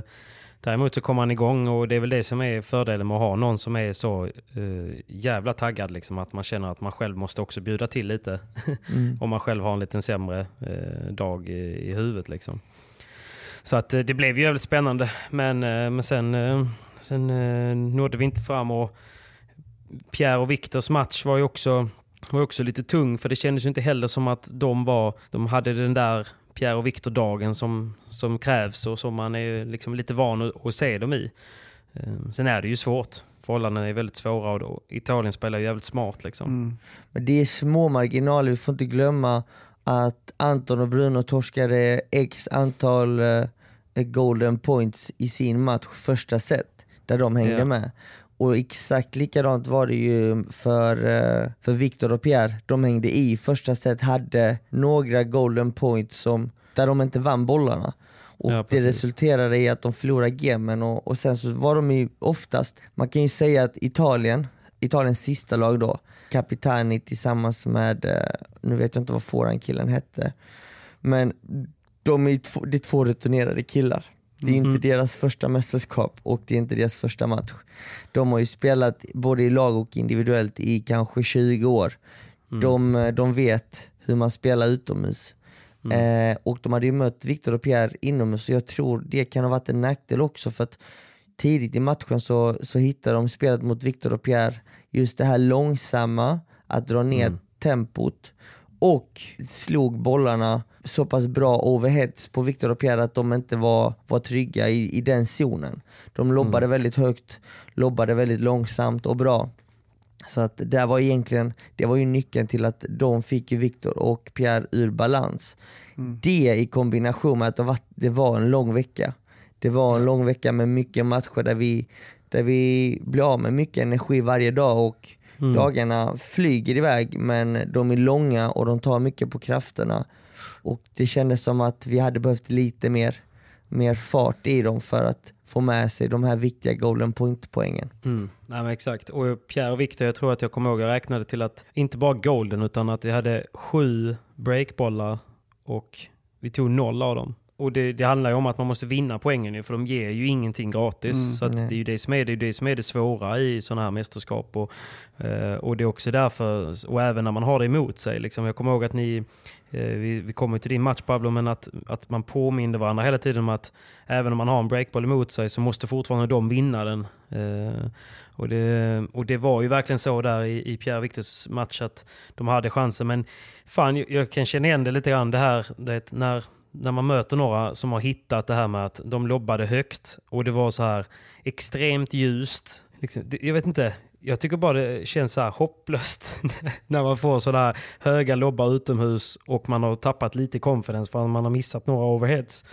Speaker 2: däremot så kom han igång och det är väl det som är fördelen med att ha någon som är så eh, jävla taggad. Liksom, att man känner att man själv måste också bjuda till lite. Om man själv har en liten sämre eh, dag i, i huvudet. Liksom. Så att eh, det blev ju jävligt spännande. Men, eh, men sen, eh, sen nådde vi inte fram. och Pierre och Viktors match var ju också, var också lite tung för det kändes ju inte heller som att de var, de hade den där Pierre och Viktor-dagen som, som krävs och som man är liksom lite van att, att se dem i. Eh, Sen är det ju svårt. Förhållandena är väldigt svåra och då, Italien spelar ju jävligt smart. Liksom.
Speaker 3: Mm.
Speaker 1: Men det är små marginaler, vi får inte glömma att Anton och Bruno torskade x antal eh, golden points i sin match första set, där de hängde
Speaker 2: Ja.
Speaker 1: med. Och exakt likadant var det ju för, eh, för Victor och Pierre. De hängde i första set, hade några golden points som, där de inte vann bollarna. Och
Speaker 2: Ja,
Speaker 1: det resulterade i att de förlorade gamen och, och sen så var de ju oftast, man kan ju säga att Italien, Italiens sista lag då, Capitani tillsammans med, eh, nu vet jag inte vad foran-killen hette, men de är två, det är två returnerade killar. Det är
Speaker 2: Mhm.
Speaker 1: inte deras första mästerskap och det är inte deras första match. De har ju spelat både i lag och individuellt i kanske 20 år. De, eh, de vet hur man spelar utomhus. Eh, och de hade ju mött Victor och Pierre inomhus så jag tror det kan ha varit en nackdel också för att tidigt i matchen så, så hittade de spelet mot Victor och Pierre just det här långsamma, att dra ner tempot och slog bollarna så pass bra overheads på Victor och Pierre att de inte var, var trygga i, i den zonen. De lobbade väldigt högt, lobbade väldigt långsamt och bra. Så att det var egentligen, det var ju nyckeln till att de fick Victor och Pierre ur balans. Det i kombination med att det var, det var en lång vecka. Det var en lång vecka med mycket matcher där vi, där vi blir av med mycket energi varje dag och dagarna flyger iväg men de är långa och de tar mycket på krafterna. Och det kändes som att vi hade behövt lite mer, mer fart i dem för att få med sig de här viktiga golden point-poängen.
Speaker 2: Mm. Ja, men exakt. Och Pierre och Victor, jag tror att jag kommer ihåg, jag räknade till att inte bara golden utan att vi hade sju breakbollar och vi tog noll av dem. Och det, det handlar ju om att man måste vinna poängen för de ger ju ingenting gratis. så att det är ju det som är det, är det som är det svåra i sådana här mästerskap. Och, eh, och det är också därför, och även när man har det emot sig. Liksom, jag kommer ihåg att ni, eh, vi, vi kommer till din match Pablo, men att, att man påminner varandra hela tiden om att även om man har en breakboll emot sig så måste fortfarande de vinna den. Eh, och, det, och det var ju verkligen så där i, i Pierre Victors match att de hade chansen. Men fan, jag, jag kan känna igen det lite grann det här det, när, när man möter några som har hittat det här med att de lobbade högt och det var så här extremt ljust. Liksom, det, jag vet inte, jag tycker bara det känns så här hopplöst när man får sådana här höga lobbar utomhus och man har tappat lite confidence för att man har missat några overheads.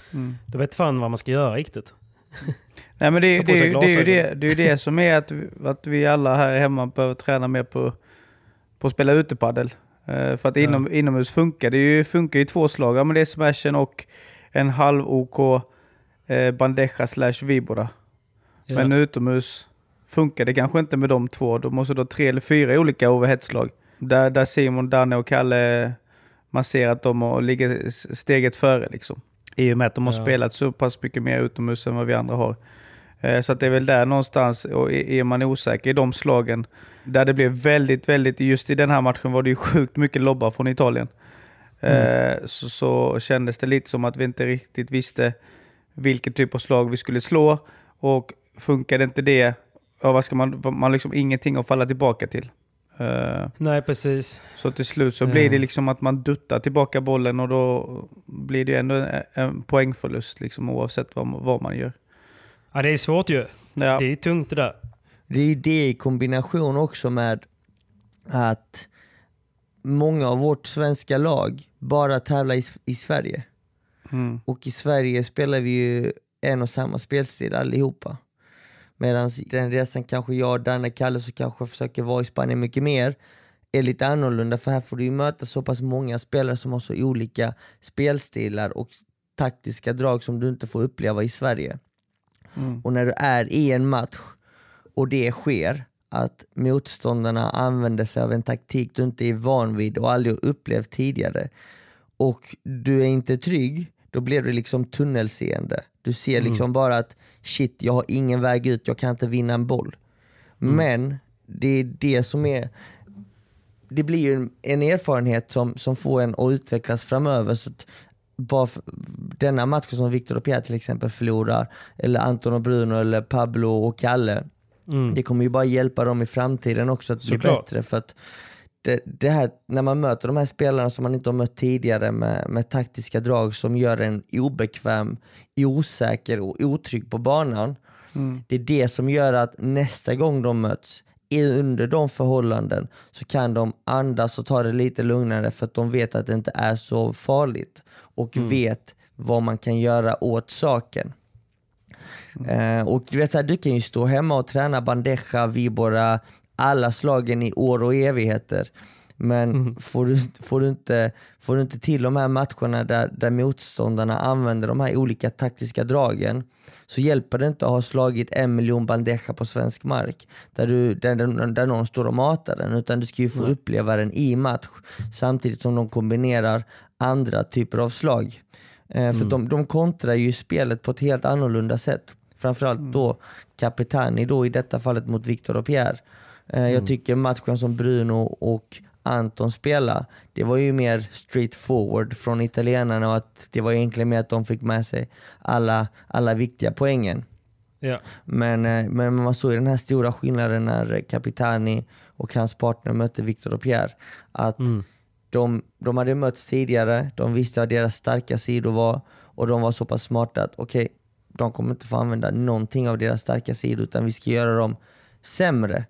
Speaker 2: Då vet fan vad man ska göra riktigt.
Speaker 3: Nej men det, det, det, det, är ju det, det är det som är att, vi- att vi alla här hemma behöver träna mer på, på att spela utepaddel. Eh, för att inom, inomhus funkar det ju, funkar ju två slag. Ja, men det är smashen och en halv OK eh, bandeja slash vibora. Men utomhus funkar det kanske inte med de två. Då måste du ha tre eller fyra olika overheadslag. Där, där Simon, Danne och Kalle, man ser att de har- ligger steget före. Liksom. I och med att de har
Speaker 2: Ja.
Speaker 3: spelat så pass mycket mer utomhus än vad vi andra har. Eh, Så att det är väl där någonstans, och är man osäker i de slagen, där det blev väldigt, väldigt, just i den här matchen var det ju sjukt mycket lobbar från Italien. Eh, Så, så kändes det lite som att vi inte riktigt visste vilken typ av slag vi skulle slå. Och funkade inte det, ja, vad ska man, man liksom ingenting att falla tillbaka till. Eh,
Speaker 2: Nej, precis.
Speaker 3: Så till slut så blir det liksom att man duttar tillbaka bollen och då blir det ändå en, en poängförlust liksom, oavsett vad, vad man gör.
Speaker 2: Ja, det är svårt ju.
Speaker 3: Ja.
Speaker 2: Det är tungt det där.
Speaker 1: Det är ju det i kombination också med att många av vårt svenska lag bara tävlar i, i Sverige.
Speaker 3: Mm.
Speaker 1: Och i Sverige spelar vi ju en och samma spelstil allihopa. Medan den resan kanske jag, Danne, Kalle så kanske försöker vara i Spanien mycket mer är lite annorlunda för här får du ju möta så pass många spelare som har så olika spelstilar och taktiska drag som du inte får uppleva i Sverige.
Speaker 3: Mm.
Speaker 1: Och när du är i en match och det sker, att motståndarna använder sig av en taktik du inte är van vid och aldrig upplevt tidigare och du är inte trygg, då blir du liksom tunnelseende. Du ser liksom bara att shit, jag har ingen väg ut, jag kan inte vinna en boll. Men det är det som är det blir ju en, en erfarenhet som, som får en att utvecklas framöver. Så att bara denna matchen som Victor och Pierre till exempel förlorar, eller Anton och Bruno, eller Pablo och Kalle,
Speaker 2: Mm.
Speaker 1: det kommer ju bara hjälpa dem i framtiden också att bli
Speaker 2: Såklart.
Speaker 1: bättre. För att det, det här, när man möter de här spelarna som man inte har mött tidigare med, med taktiska drag som gör en obekväm, osäker och otrygg på banan. Det är det som gör att nästa gång de möts, under de förhållanden, så kan de andas och ta det lite lugnare för att de vet att det inte är så farligt och vet vad man kan göra åt saken. Eh, och du vet så här, du kan ju stå hemma och träna bandeja, vibora, alla slagen i år och evigheter. Men får, du, får, du inte, får du inte till de här matcherna där, där motståndarna använder de här olika taktiska dragen så hjälper det inte att ha slagit en miljon bandeja på svensk mark där, du, där, där någon står och matar den utan du ska ju få uppleva den i match samtidigt som de kombinerar andra typer av slag. Eh, för de, de kontrar ju spelet på ett helt annorlunda sätt. Framförallt då Capitani då i detta fallet mot Victor och Pierre. Eh, Jag tycker matchen som Bruno och Anton spelade, det var ju mer straightforward från italienarna och att det var egentligen mer att de fick med sig alla, alla viktiga poängen.
Speaker 2: Ja.
Speaker 1: Men, eh, men man såg ju den här stora skillnaden när Capitani och hans partner mötte Victor och Pierre. Att de, de hade mötts tidigare, de visste vad deras starka sidor var och de var så pass smarta att okej, de kommer inte få använda någonting av deras starka sidor utan vi ska göra dem sämre.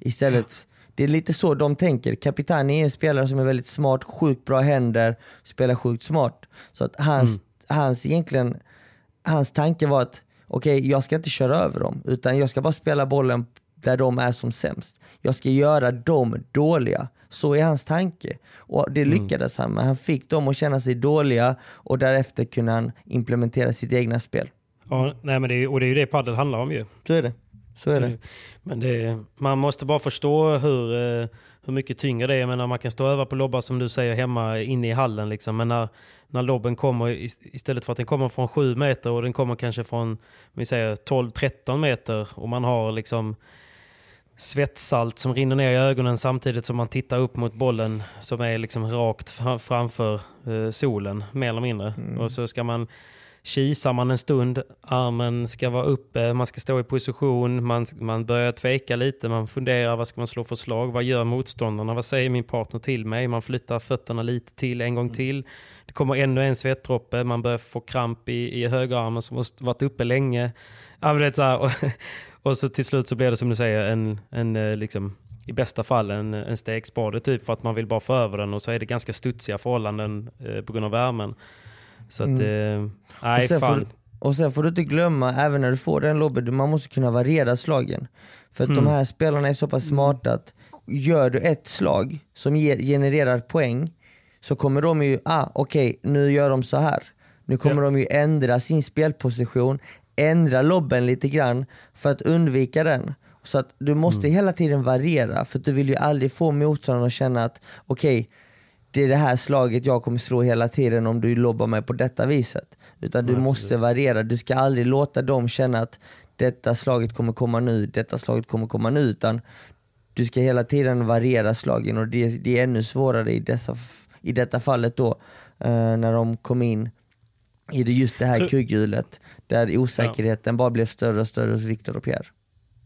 Speaker 1: Istället, det är lite så de tänker. Capitani är en spelare som är väldigt smart, sjukt bra händer, spelar sjukt smart. Så att hans, hans egentligen hans tanke var att okej, jag ska inte köra över dem, utan jag ska bara spela bollen där de är som sämst. Jag ska göra dem dåliga. Så är hans tanke. Och det lyckades han med. Han fick dem att känna sig dåliga och därefter kunde han implementera sitt egna spel.
Speaker 2: Ja, nej, men det är, och det är ju det padel handlar om ju.
Speaker 1: Så är det. Så är det.
Speaker 2: Men det, man måste bara förstå hur, eh, hur mycket tyngre det är. Jag menar, man kan stå över på lobbar som du säger hemma inne i hallen. Liksom. Men när, när lobben kommer, ist- istället för att den kommer från 7 meter och den kommer kanske från vi säger 12-13 meter och man har liksom svettsalt som rinner ner i ögonen samtidigt som man tittar upp mot bollen som är liksom rakt fra- framför eh, solen, mer eller mindre. Och så ska man kisar man en stund, armen ska vara uppe, man ska stå i position, man, man börjar tveka lite, man funderar vad ska man slå för slag, vad gör motståndarna, vad säger min partner till mig, man flyttar fötterna lite till, en gång till. Det kommer ännu en svettdroppe, man börjar få kramp i, i högerarmen som har varit uppe länge. Ja, men så här, och, och så till slut så blir det som du säger en, en eh, liksom, i bästa fall en, en stegspade typ för att man vill bara få över den och så är det ganska studsiga förhållanden eh, på grund av värmen. Så att, eh, nej
Speaker 1: Och sen, får
Speaker 2: fan.
Speaker 1: du, och sen får du inte glömma, även när du får den lobben, man måste kunna variera slagen. För att de här spelarna är så pass smarta att gör du ett slag som ger, genererar poäng så kommer de ju, ah okej nu gör de så här. Nu kommer de ju ändra sin spelposition, ändra lobben lite grann för att undvika den. Så att du måste hela tiden variera för att du vill ju aldrig få motståndaren att känna att okej, det är det här slaget jag kommer slå hela tiden om du lobbar mig på detta viset. Utan du måste variera, du ska aldrig låta dem känna att detta slaget kommer komma nu, detta slaget kommer komma nu. Utan du ska hela tiden variera slagen och det, det är ännu svårare i, dessa, i detta fallet då eh, när de kom in i det, just det här
Speaker 2: Så-
Speaker 1: kugghjulet där osäkerheten bara blev större och större hos Viktor och Pierre.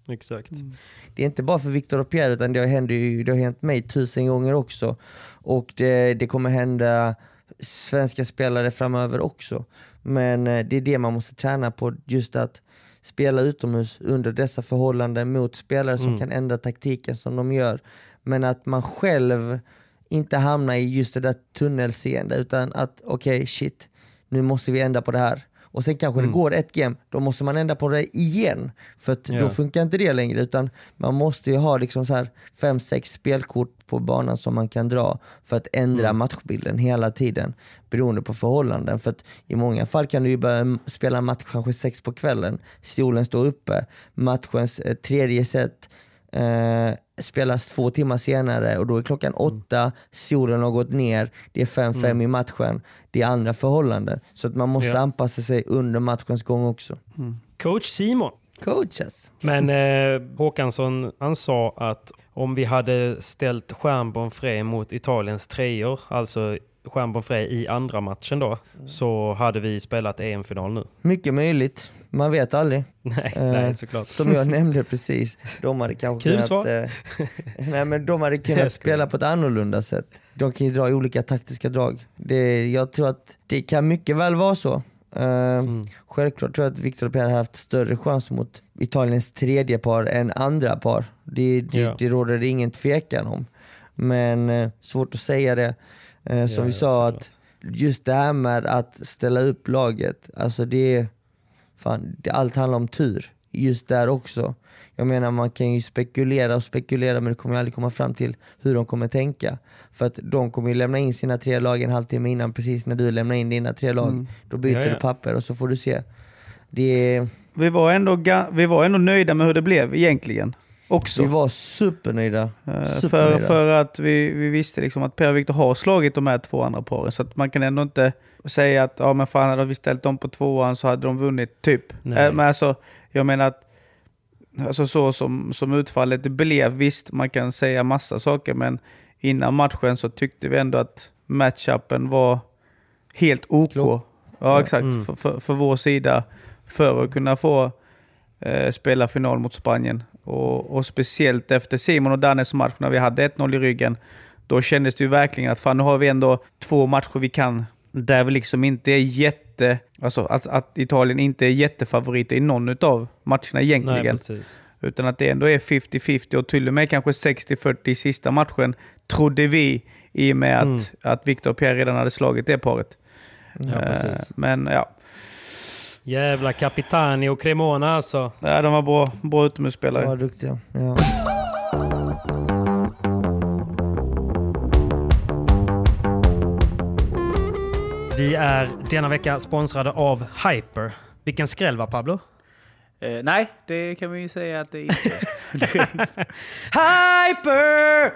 Speaker 2: Exakt.
Speaker 1: Det är inte bara för Viktor och Pierre utan det har, hänt, det har hänt mig tusen gånger också. Och det, det kommer hända svenska spelare framöver också. Men eh, det är det man måste träna på, just att spela utomhus under dessa förhållanden mot spelare som kan ändra taktiken som de gör. Men att man själv inte hamnar i just det där tunnelseende utan att okej shit, nu måste vi ändra på det här. Och sen kanske
Speaker 2: Mm.
Speaker 1: det går ett game, då måste man ändra på det igen. För att då
Speaker 2: Ja.
Speaker 1: funkar inte det längre utan man måste ju ha liksom så här fem, sex spelkort på banan som man kan dra för att ändra
Speaker 2: Mm.
Speaker 1: matchbilden hela tiden beroende på förhållanden. För att i många fall kan du ju börja spela match kanske sex på kvällen, solen står uppe, matchens eh, tredje set eh, spelas två timmar senare och då är klockan åtta, solen har gått ner, det är 5-5 i matchen, det är andra förhållanden. Så att man måste
Speaker 2: Ja.
Speaker 1: anpassa sig under matchens gång också.
Speaker 2: Coach Simon.
Speaker 1: Coaches.
Speaker 2: Men eh, Håkansson han sa att om vi hade ställt Juan Bonfré mot Italiens treor, alltså Juan Bonfré i andra matchen då, så hade vi spelat EM-final nu.
Speaker 1: Mycket möjligt, man vet aldrig.
Speaker 2: Nej,
Speaker 1: Eh,
Speaker 2: nej såklart.
Speaker 1: Som jag nämnde precis, de hade kanske
Speaker 2: Kul
Speaker 1: kunnat,
Speaker 2: svar.
Speaker 1: eh, nej, men de hade kunnat spela på ett annorlunda sätt. De kan ju dra olika taktiska drag. Det, jag tror att det kan mycket väl vara så. Eh,
Speaker 2: Mm.
Speaker 1: Självklart tror jag att Victor Pierre har haft större chans mot Italiens tredje par än andra par. Det, det,
Speaker 2: Ja.
Speaker 1: det råder det ingen tvekan om. Men eh, svårt att säga det. Eh, som
Speaker 2: Ja,
Speaker 1: vi sa, att just det här med att ställa upp laget, alltså det fan, det, allt handlar om tur. Just där också. Jag menar man kan ju spekulera och spekulera men det kommer ju aldrig komma fram till hur de kommer tänka. För att de kommer ju lämna in sina tre lag en halvtimme innan precis när du lämnar in dina tre lag. Då byter
Speaker 2: Ja, ja.
Speaker 1: du papper och så får du se. Det är,
Speaker 3: Vi var, ändå, ga- vi var ändå nöjda med hur det blev egentligen. Också.
Speaker 1: vi var supernöjda.
Speaker 3: Eh, för,
Speaker 1: supernöjda.
Speaker 3: för att vi, vi visste liksom att Per och Viktor har slagit de här två andra paren. Så att man kan ändå inte säga att ja, men fan, hade vi ställt dem på tvåan så hade de vunnit, typ.
Speaker 2: Nej.
Speaker 3: Eh, men alltså, jag menar att alltså, så som, som utfallet blev, visst man kan säga massa saker, men innan matchen så tyckte vi ändå att matchupen var helt OK.
Speaker 1: Klok.
Speaker 3: Ja, exakt.
Speaker 2: Mm.
Speaker 3: För, för, för vår sida. För att kunna få eh, spela final mot Spanien. Och, och speciellt efter Simon och Dannes match när vi hade 1-0 i ryggen. Då kändes det ju verkligen att fan nu har vi ändå två matcher vi kan. Där vi liksom inte är jätte... Alltså att, att Italien inte är jättefavoriter i någon av matcherna
Speaker 2: Nej,
Speaker 3: egentligen.
Speaker 2: precis.
Speaker 3: Utan att det ändå är 50-50 och till och med kanske 60-40 i sista matchen, trodde vi, i och med att,
Speaker 2: Mm.
Speaker 3: att Victor och Pierre redan hade slagit det paret.
Speaker 2: Ja,
Speaker 3: Eh,
Speaker 2: precis.
Speaker 3: Men ja,
Speaker 2: Jävla Capitani och Cremona alltså.
Speaker 3: ja de var bra, bra
Speaker 1: De
Speaker 3: utomhusspelare.
Speaker 1: var duktiga. Ja.
Speaker 2: Vi är denna vecka sponsrade av Hyper. Vilken skräll va Pablo?
Speaker 4: Eh, nej, det kan vi ju säga att det inte.
Speaker 2: Hyper!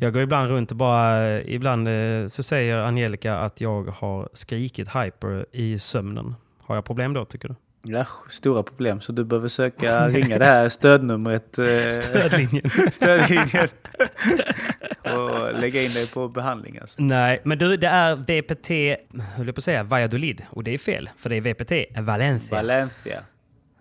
Speaker 2: Jag går ibland runt och bara, ibland eh, så säger Angelica att jag har skrikit hyper i sömnen. Har jag problem då tycker du?
Speaker 4: Ja, stora problem, så du behöver söka ringa det här stödnumret. Eh,
Speaker 2: Stödlinjen.
Speaker 4: stödlinjen. och lägga in dig på behandling alltså.
Speaker 2: Nej, men du, det är VPT, höll jag på att säga, Valladolid. Och det är fel, för det är VPT Valencia.
Speaker 4: Valencia.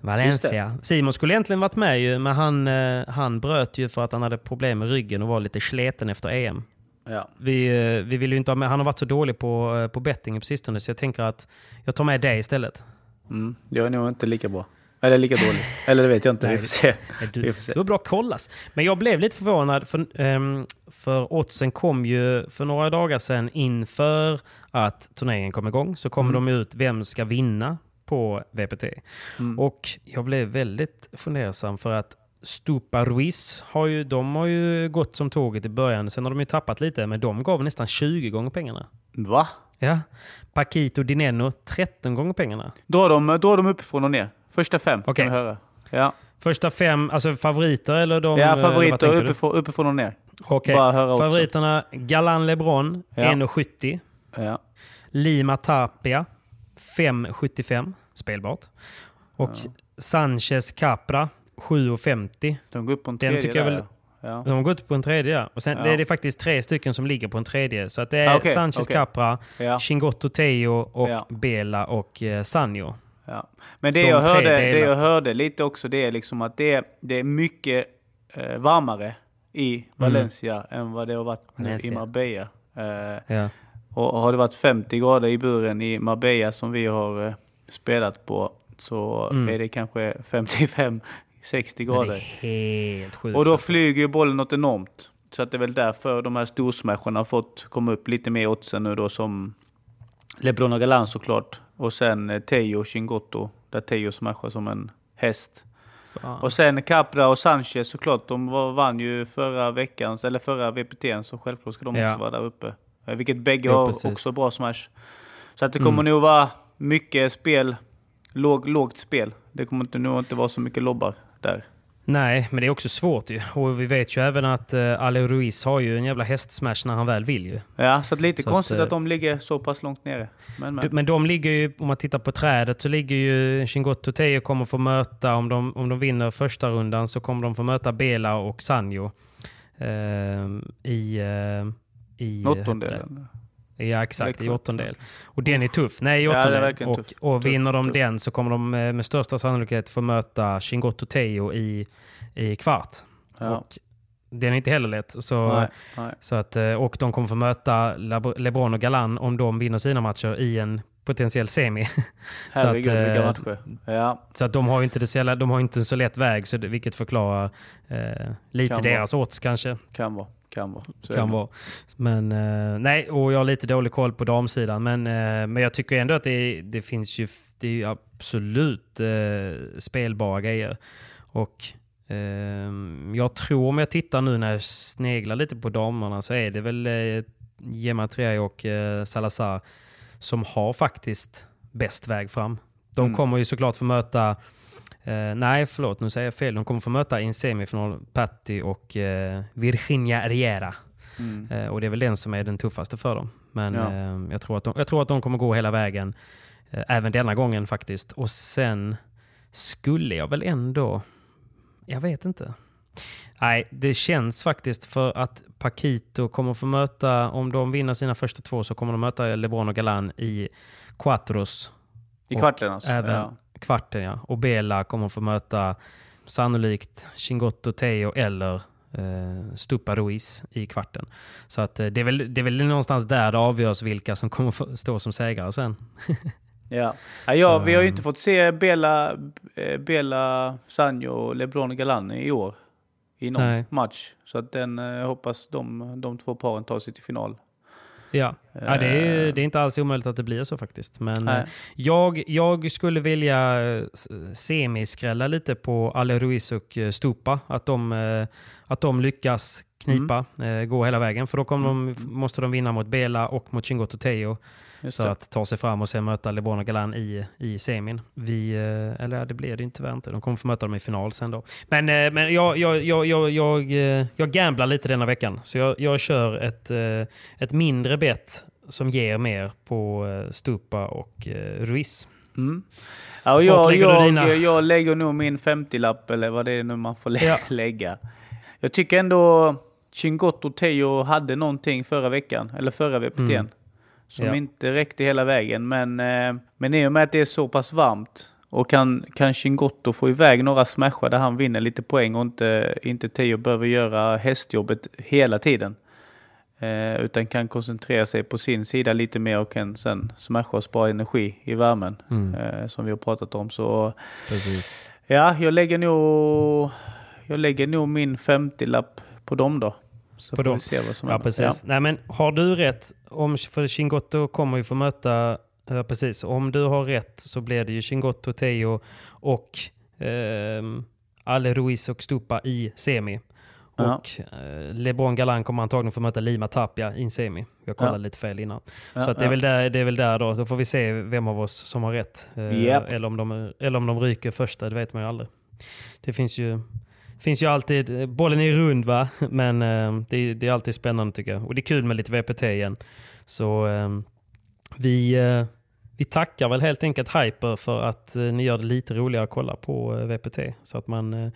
Speaker 2: Valencia. Simon skulle egentligen varit med ju, men han, eh, han bröt ju för att han hade problem med ryggen och var lite sleten efter EM.
Speaker 4: Ja.
Speaker 2: Vi, eh, vi vill inte ha med, han har varit så dålig på, på betting på sistone, så jag tänker att jag tar med dig istället.
Speaker 4: Mm, jag är nog inte lika bra. Eller lika dålig. Eller det vet jag inte, vi får se.
Speaker 2: Du,
Speaker 4: Vi får se.
Speaker 2: du har bra kollas. Men jag blev lite förvånad, för, ehm, för oddsen kom ju för några dagar sedan inför att turneringen kom igång. Så kom de ut, vem ska vinna på VPT? Och jag blev väldigt fundersam för att Stupa Ruiz, har ju, de har ju gått som tåget i början. Sen har de ju tappat lite, men de gav nästan 20 gånger pengarna.
Speaker 4: Va?
Speaker 2: Ja. Paquito Dineno, 13 gånger pengarna.
Speaker 4: Dra dem, dra dem uppifrån och ner. Första fem
Speaker 2: Okej.
Speaker 4: kan vi höra. Ja,
Speaker 2: Första fem, alltså favoriter eller de...
Speaker 4: ja
Speaker 2: eh,
Speaker 4: favoriter uppifrån, uppifrån och ner.
Speaker 2: Okej.
Speaker 4: Bara höra också.
Speaker 2: Favoriterna Galan LeBron
Speaker 4: Ja.
Speaker 2: 1,70.
Speaker 4: Ja.
Speaker 2: Lima Tapia 5,75 spelbart. Och Sanchez Capra 7,50.
Speaker 4: De går upp på en
Speaker 2: Den
Speaker 4: tredje
Speaker 2: tycker jag
Speaker 4: där,
Speaker 2: väl-
Speaker 4: ja. Ja.
Speaker 2: De har gått på en tredje. Och sen,
Speaker 4: ja.
Speaker 2: det, är, det faktiskt tre stycken som ligger på en tredje. Så det är
Speaker 4: ah, okay,
Speaker 2: Sanchez
Speaker 4: okay.
Speaker 2: Capra,
Speaker 4: ja.
Speaker 2: Teo och
Speaker 4: ja.
Speaker 2: Bela och eh, Sanjo.
Speaker 4: Ja. Men det
Speaker 2: De
Speaker 4: jag, hörde, det jag hörde lite också det är liksom att det, det är mycket eh, varmare i mm. Valencia mm. än vad det har varit nu i Marbella. Eh, och har det varit 50 grader i buren i Marbella som vi har eh, spelat på så
Speaker 2: mm.
Speaker 4: är det kanske
Speaker 2: 55 60
Speaker 4: grader.
Speaker 2: Det är helt sjukt.
Speaker 4: Och då
Speaker 2: alltså.
Speaker 4: flyger ju bollen något enormt. Så att det är väl därför de här storsmasharna har fått komma upp lite mer i oddsen nu då som LeBron och Galan såklart.
Speaker 3: Och sen eh, Teo och Chingotto, där Teo smashar som en häst.
Speaker 2: Fan.
Speaker 3: Och sen Capra och Sanchez såklart, de vann ju förra veckans, eller förra VPT'n, så självklart ska de
Speaker 2: ja.
Speaker 3: också vara där uppe. Eh, vilket bägge har också bra smash. Så att det mm. kommer
Speaker 2: mm.
Speaker 3: nog vara mycket spel, låg, lågt spel. Det kommer nog inte vara så mycket lobbar där.
Speaker 2: Nej, men det är också svårt ju. Och vi vet ju även att uh, Ale Ruiz har ju en jävla hästsmash när han väl vill ju.
Speaker 3: Ja, så att lite
Speaker 2: Så att,
Speaker 3: konstigt att,
Speaker 2: eh,
Speaker 3: de ligger så pass långt nere. Men, men.
Speaker 2: Men de ligger ju, om man tittar på trädet, så ligger ju Chingotto Teo kommer få möta, om de, om de vinner första rundan så kommer de få möta Bela och Sanjo. eh, I... Uh, i
Speaker 3: Åttondelen.
Speaker 2: Ja, exakt. I
Speaker 3: Eller
Speaker 2: åttondel. Och den är tuff. Nej, i
Speaker 3: Ja,
Speaker 2: åttondel.
Speaker 3: verkligen
Speaker 2: och, och vinner de
Speaker 3: tuff.
Speaker 2: den så kommer de eh, med största sannolikhet få möta Chingotto Teo i, i kvart.
Speaker 3: Ja.
Speaker 2: Och den är inte heller lätt. Så,
Speaker 3: Nej, nej.
Speaker 2: så att, eh, och de kommer få möta LeBron och Galan om de vinner sina matcher i en potentiell semi.
Speaker 3: Herregud vilka
Speaker 2: eh,
Speaker 3: matcher. Ja,
Speaker 2: så att de har inte, det så, jävla- de har inte en så lätt väg, så det, vilket förklarar eh, lite
Speaker 3: Kan
Speaker 2: deras odds kanske.
Speaker 3: kan vara. Kan vara. Så
Speaker 2: Kan vara. Men eh, nej, och jag har lite dålig koll på damsidan. Men, eh, men jag tycker ändå att det, det finns ju det är ju absolut eh, spelbara grejer. Och eh, jag tror om jag tittar nu när jag sneglar lite på damerna så är det väl eh, Gemma Triay och eh, Salazar som har faktiskt bäst väg fram. De
Speaker 3: Mm.
Speaker 2: kommer ju såklart få möta Eh, nej, förlåt, nu säger jag fel. De kommer få möta i en semifinal Patti och eh, Virginia Riera.
Speaker 3: Mm.
Speaker 2: Eh, och det är väl den som är den tuffaste för dem. Men
Speaker 3: Ja.
Speaker 2: eh, jag, tror att de, jag tror att de kommer gå hela vägen. Eh, även denna gången faktiskt. Och sen skulle jag väl ändå... Jag vet inte. Nej, det känns faktiskt för att Paquito kommer få möta, om de vinner sina första två så kommer de möta LeBron och Galan i Quattros.
Speaker 3: I kvarten alltså?
Speaker 2: Även
Speaker 3: Ja.
Speaker 2: Kvarten ja. Och Bela kommer få möta sannolikt Chingotto Teo eller eh, Stupa Ruiz i kvarten. Så att, eh, det, är väl, det är väl någonstans där det avgörs vilka som kommer stå som segrare sen.
Speaker 3: Ja. Ja,
Speaker 2: Så,
Speaker 3: vi har ju
Speaker 2: ehm,
Speaker 3: inte fått se Bela, eh, Bela Sanjo och LeBron och Galan i år. I någon
Speaker 2: Nej.
Speaker 3: match. Så att den, eh, jag hoppas de, de två paren tar sig till final.
Speaker 2: Ja, ja det, är, det är inte alls omöjligt att det blir så faktiskt. Men
Speaker 3: Nej.
Speaker 2: eh, jag, jag skulle vilja eh, semiskrälla lite på Ale Ruiz och eh, Stupa. Att de, eh, att de lyckas knipa,
Speaker 3: Mm.
Speaker 2: eh, gå hela vägen. För då de, måste de vinna mot Bela och mot Chingotto Teo för att ta sig fram och sen möta LeBron och Galan i, i semin. Vi, eh, eller det blir det inte tyvärr inte. De kommer få möta dem i final sen då. Men, eh, men jag, jag, jag, jag, jag, eh, jag gamblar lite denna veckan. Så jag, jag kör ett, eh, ett mindre bett som ger mer på eh, Stupa och eh, Ruiz.
Speaker 3: Mm. Ja, och jag,
Speaker 2: lägger
Speaker 3: jag,
Speaker 2: dina?
Speaker 3: jag lägger nog min 50-lapp, eller vad det är nu man får lä-
Speaker 2: Ja.
Speaker 3: lägga. Jag tycker ändå Chingotto Teo hade någonting förra veckan, eller förra VPT'n.
Speaker 2: Mm.
Speaker 3: Som
Speaker 2: Ja.
Speaker 3: inte räckte hela vägen. Men, eh, men i och med att det är så pass varmt och kan, kan Chingotto få iväg några smashar där han vinner lite poäng och inte, inte Teo behöver göra hästjobbet hela tiden. Eh, utan kan koncentrera sig på sin sida lite mer och kan sen smasha och spara energi i värmen.
Speaker 2: Mm.
Speaker 3: Eh, som vi har pratat om. Så
Speaker 2: Precis.
Speaker 3: ja, jag lägger nog, jag lägger nog min 50-lapp på dem då. Så
Speaker 2: På
Speaker 3: får
Speaker 2: dem.
Speaker 3: vi se vad som
Speaker 2: Ja,
Speaker 3: händer.
Speaker 2: precis. Nej, men har du rätt, om, för Chingotto kommer ju få möta, ja, precis, om du har rätt så blir det ju Chingotto, Teo och ehm, Ale Ruiz och Stupa i semi.
Speaker 3: Ja.
Speaker 2: Och eh, LeBron Galan kommer antagligen få möta Lima Tapia i en semi. Jag kollade
Speaker 3: Ja.
Speaker 2: lite fel innan.
Speaker 3: Ja,
Speaker 2: så det, är
Speaker 3: ja.
Speaker 2: väl där, det är väl där då. Då får vi se vem av oss som har rätt. Eh,
Speaker 3: Japp.
Speaker 2: eller, om de, eller om de ryker första, det vet man ju aldrig. Det finns ju, finns ju alltid, eh, bollen är rund va, men eh, det, det är alltid spännande tycker jag. Och det är kul med lite VPT igen. Så eh, vi, eh, vi tackar väl helt enkelt Hyper för att eh, ni gör det lite roligare att kolla på eh, VPT. Så att man eh,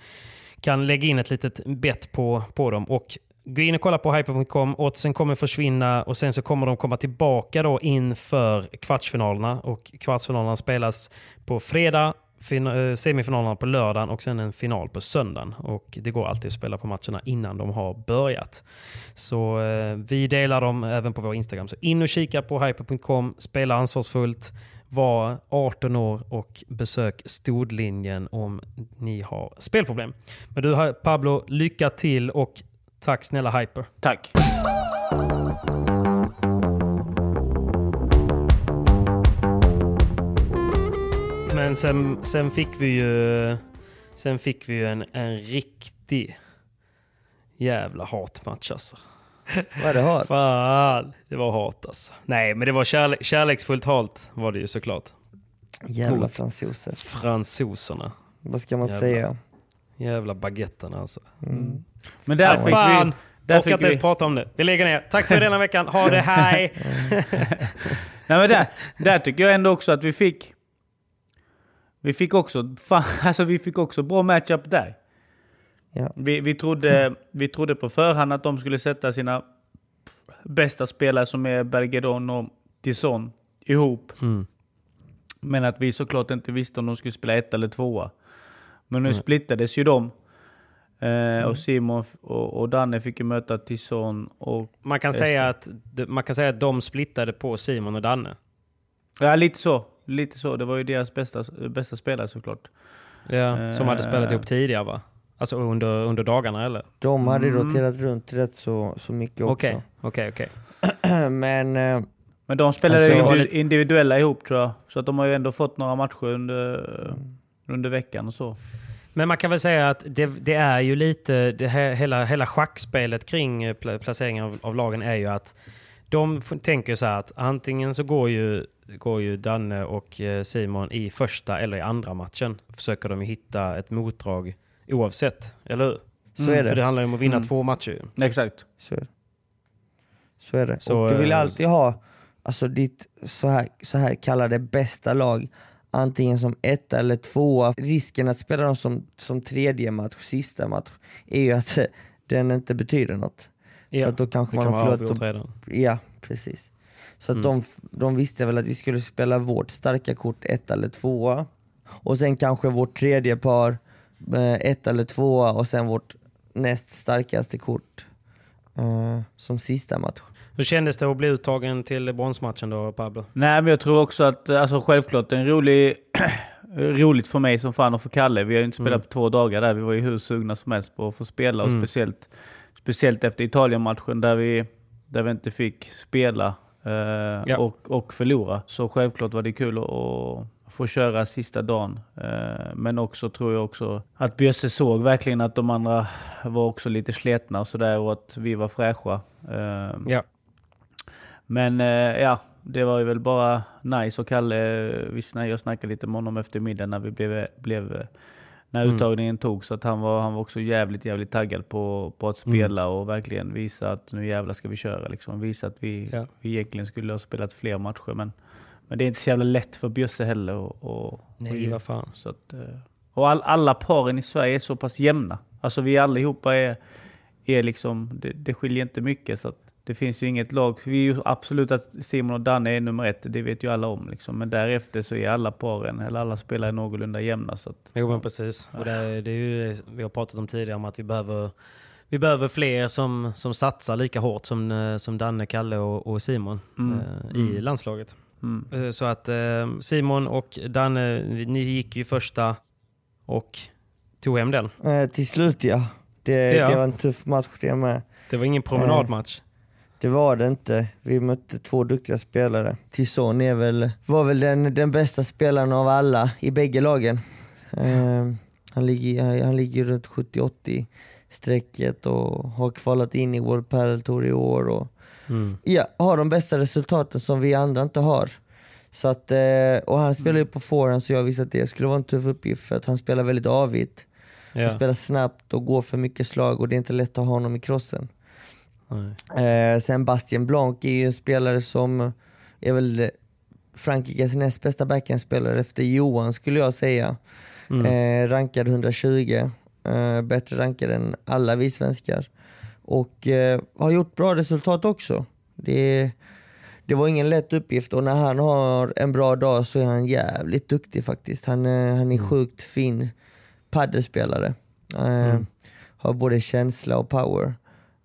Speaker 2: kan lägga in ett litet bett på, på dem. Och Gå in och kolla på hyper.com. Oddsen kommer försvinna och sen så kommer de komma tillbaka då inför kvartsfinalerna. Och kvartsfinalerna spelas på fredag, fin- eh, semifinalerna på lördagen och sen en final på söndagen. Och det går alltid att spela på matcherna innan de har börjat. Så eh, vi delar dem även på vår Instagram. Så in och kika på hyper.com, spela ansvarsfullt, var 18 år och besök Stodlinjen om ni har spelproblem. Men du Pablo, lycka till och tack snälla Hyper.
Speaker 3: Tack.
Speaker 2: Men sen, sen fick vi ju, sen fick vi ju en, en riktig jävla hatmatch alltså.
Speaker 1: Var det hat?
Speaker 2: Fan, det var hat alltså. Nej, men det var kärle kärleksfullt hat var det ju såklart.
Speaker 1: Jävla
Speaker 2: Mot.
Speaker 1: fransoser.
Speaker 2: Fransoserna.
Speaker 1: Vad ska man
Speaker 2: Jävla.
Speaker 1: säga?
Speaker 2: Jävla baguetterna alltså.
Speaker 1: Mm.
Speaker 3: Men där
Speaker 2: Ja,
Speaker 3: fick
Speaker 2: fan!
Speaker 3: vi... Där
Speaker 2: Orkar
Speaker 3: fick
Speaker 2: inte ens prata om det. Vi lägger ner. Tack för denna veckan. Ha det, hej!
Speaker 3: nej, men där, där tycker jag ändå också att vi fick... Vi fick också, fan, alltså vi fick också bra matchup där.
Speaker 1: Ja.
Speaker 3: Vi, vi, trodde, vi trodde på förhand att de skulle sätta sina bästa spelare som är Bergeron och Tison ihop.
Speaker 2: Mm.
Speaker 3: Men att vi såklart inte visste om de skulle spela ett eller tvåa. Men nu splittades ju de. Eh, Och Simon och, och Danne fick ju möta Tison och...
Speaker 2: Man kan, säga
Speaker 3: det.
Speaker 2: att, man kan säga att de splittade på Simon och Danne.
Speaker 3: Ja, lite så. Lite så. Det var ju deras bästa, bästa spelare såklart.
Speaker 2: Ja, som hade spelat
Speaker 3: Eh.
Speaker 2: ihop tidigare va? Alltså under, under dagarna eller?
Speaker 1: De hade
Speaker 3: Mm.
Speaker 1: roterat runt rätt så, så mycket också.
Speaker 2: Okej, okej, okej.
Speaker 1: Men eh,
Speaker 3: Men de spelade
Speaker 1: Alltså,
Speaker 3: individuella ihop tror jag. Så att de har ju ändå fått några matcher under, under veckan och så.
Speaker 2: Men man kan väl säga att det, det är ju lite, det här, hela, hela schackspelet kring eh, pla- placeringen av, av lagen är ju att de tänker så här att antingen så går ju, går ju Danne och eh, Simon i första eller i andra matchen. Försöker de ju hitta ett motdrag oavsett, eller hur?
Speaker 1: så är
Speaker 2: För det
Speaker 1: det.
Speaker 2: handlar ju om att vinna
Speaker 3: Mm.
Speaker 2: två matcher.
Speaker 3: Exakt.
Speaker 1: Så är det. Så är det.
Speaker 2: Så,
Speaker 1: och du vill
Speaker 2: eh,
Speaker 1: alltid ha alltså, ditt så här, så här kallade bästa lag antingen som ett eller tvåa. Risken att spela dem som, som tredje match, sista match, är ju att eh, den inte betyder något. För att då kanske
Speaker 2: det
Speaker 1: man
Speaker 2: kan
Speaker 1: har
Speaker 2: vara
Speaker 1: förlorat
Speaker 2: redan.
Speaker 1: Ja, precis. Så att
Speaker 2: Mm.
Speaker 1: de, de visste väl att vi skulle spela vårt starka kort ett eller tvåa. Och sen kanske vårt tredje par ett eller tvåa och sen vårt näst starkaste kort eh, som sista match.
Speaker 2: Hur kändes det att bli uttagen till bronsmatchen då Pablo?
Speaker 3: Nej, men jag tror också att, alltså självklart, det är en rolig, roligt för mig som fan och för Kalle. Vi har ju inte spelat
Speaker 2: Mm.
Speaker 3: på två dagar där. Vi var ju hur sugna som helst på att få spela. Och
Speaker 2: Mm.
Speaker 3: speciellt, speciellt efter Italien-matchen där vi, där vi inte fick spela eh, och, och förlora. Så självklart var det kul att, att få köra sista dagen. Eh, men också tror jag också att Bjösse såg verkligen att de andra var också lite sletna och sådär och att vi var fräscha. Eh,
Speaker 2: Ja.
Speaker 3: men eh, ja, det var ju väl bara nice och Kalle, vi jag snackade lite med honom efter middagen när vi blev, blev när
Speaker 2: Mm.
Speaker 3: uttagningen tog så att han var, han var också jävligt, jävligt taggad på, på att
Speaker 2: Mm.
Speaker 3: spela och verkligen visa att nu jävlar ska vi köra. Liksom. Visa att vi,
Speaker 2: Ja.
Speaker 3: vi egentligen skulle ha spelat fler matcher. Men, men det är inte så jävla lätt för Bjösse heller. Och, och,
Speaker 2: Nej,
Speaker 3: och,
Speaker 2: vad fan.
Speaker 3: så att, eh, och all, alla paren i Sverige är så pass jämna. Alltså vi allihopa är, är liksom, det, det skiljer inte mycket. Så det finns ju inget lag. Vi är ju absolut att Simon och Danne är nummer ett, det vet ju alla om. Liksom. Men därefter så är alla paren, eller alla spelare någorlunda jämna. Så att,
Speaker 2: Jo men precis. Och det, är- det är ju, vi har pratat om tidigare om att vi behöver, vi behöver fler som, som satsar lika hårt som, eh, som Danne, Kalle och, och Simon
Speaker 3: Mm.
Speaker 2: eh, i landslaget.
Speaker 3: Mm.
Speaker 2: Eh, Så att eh, Simon och Danne, ni gick ju första och tog hem den.
Speaker 1: Eh, till slut ja. Det,
Speaker 2: Ja.
Speaker 1: det var en tuff match det med.
Speaker 2: Det var ingen promenadmatch.
Speaker 1: Det var det inte. Vi mötte två duktiga spelare. Tison är väl, var väl den, den bästa spelaren av alla i bägge lagen. Eh, han, ligger, han ligger runt 70-80 strecket och har kvalat in i World Padel Tour i år. Och,
Speaker 2: Mm.
Speaker 1: ja, har de bästa resultaten som vi andra inte har. Så att, eh, och han spelar ju på forehand så jag visste att det skulle vara en tuff uppgift för att han spelar väldigt avigt. Han
Speaker 2: Ja.
Speaker 1: spelar snabbt och går för mycket slag och det är inte lätt att ha honom i crossen.
Speaker 2: Nej.
Speaker 1: Eh, sen Bastien Blanc är ju en spelare som är väl Frankrikes näst bästa backhandspelare efter Johan skulle jag säga.
Speaker 2: Mm.
Speaker 1: Eh, rankad 120, eh, bättre rankad än alla vi svenskar. Och eh, har gjort bra resultat också. Det, det var ingen lätt uppgift och när han har en bra dag så är han jävligt duktig faktiskt. Han, eh, han är sjukt fin paddelspelare. Eh,
Speaker 2: Mm.
Speaker 1: Har både känsla och power.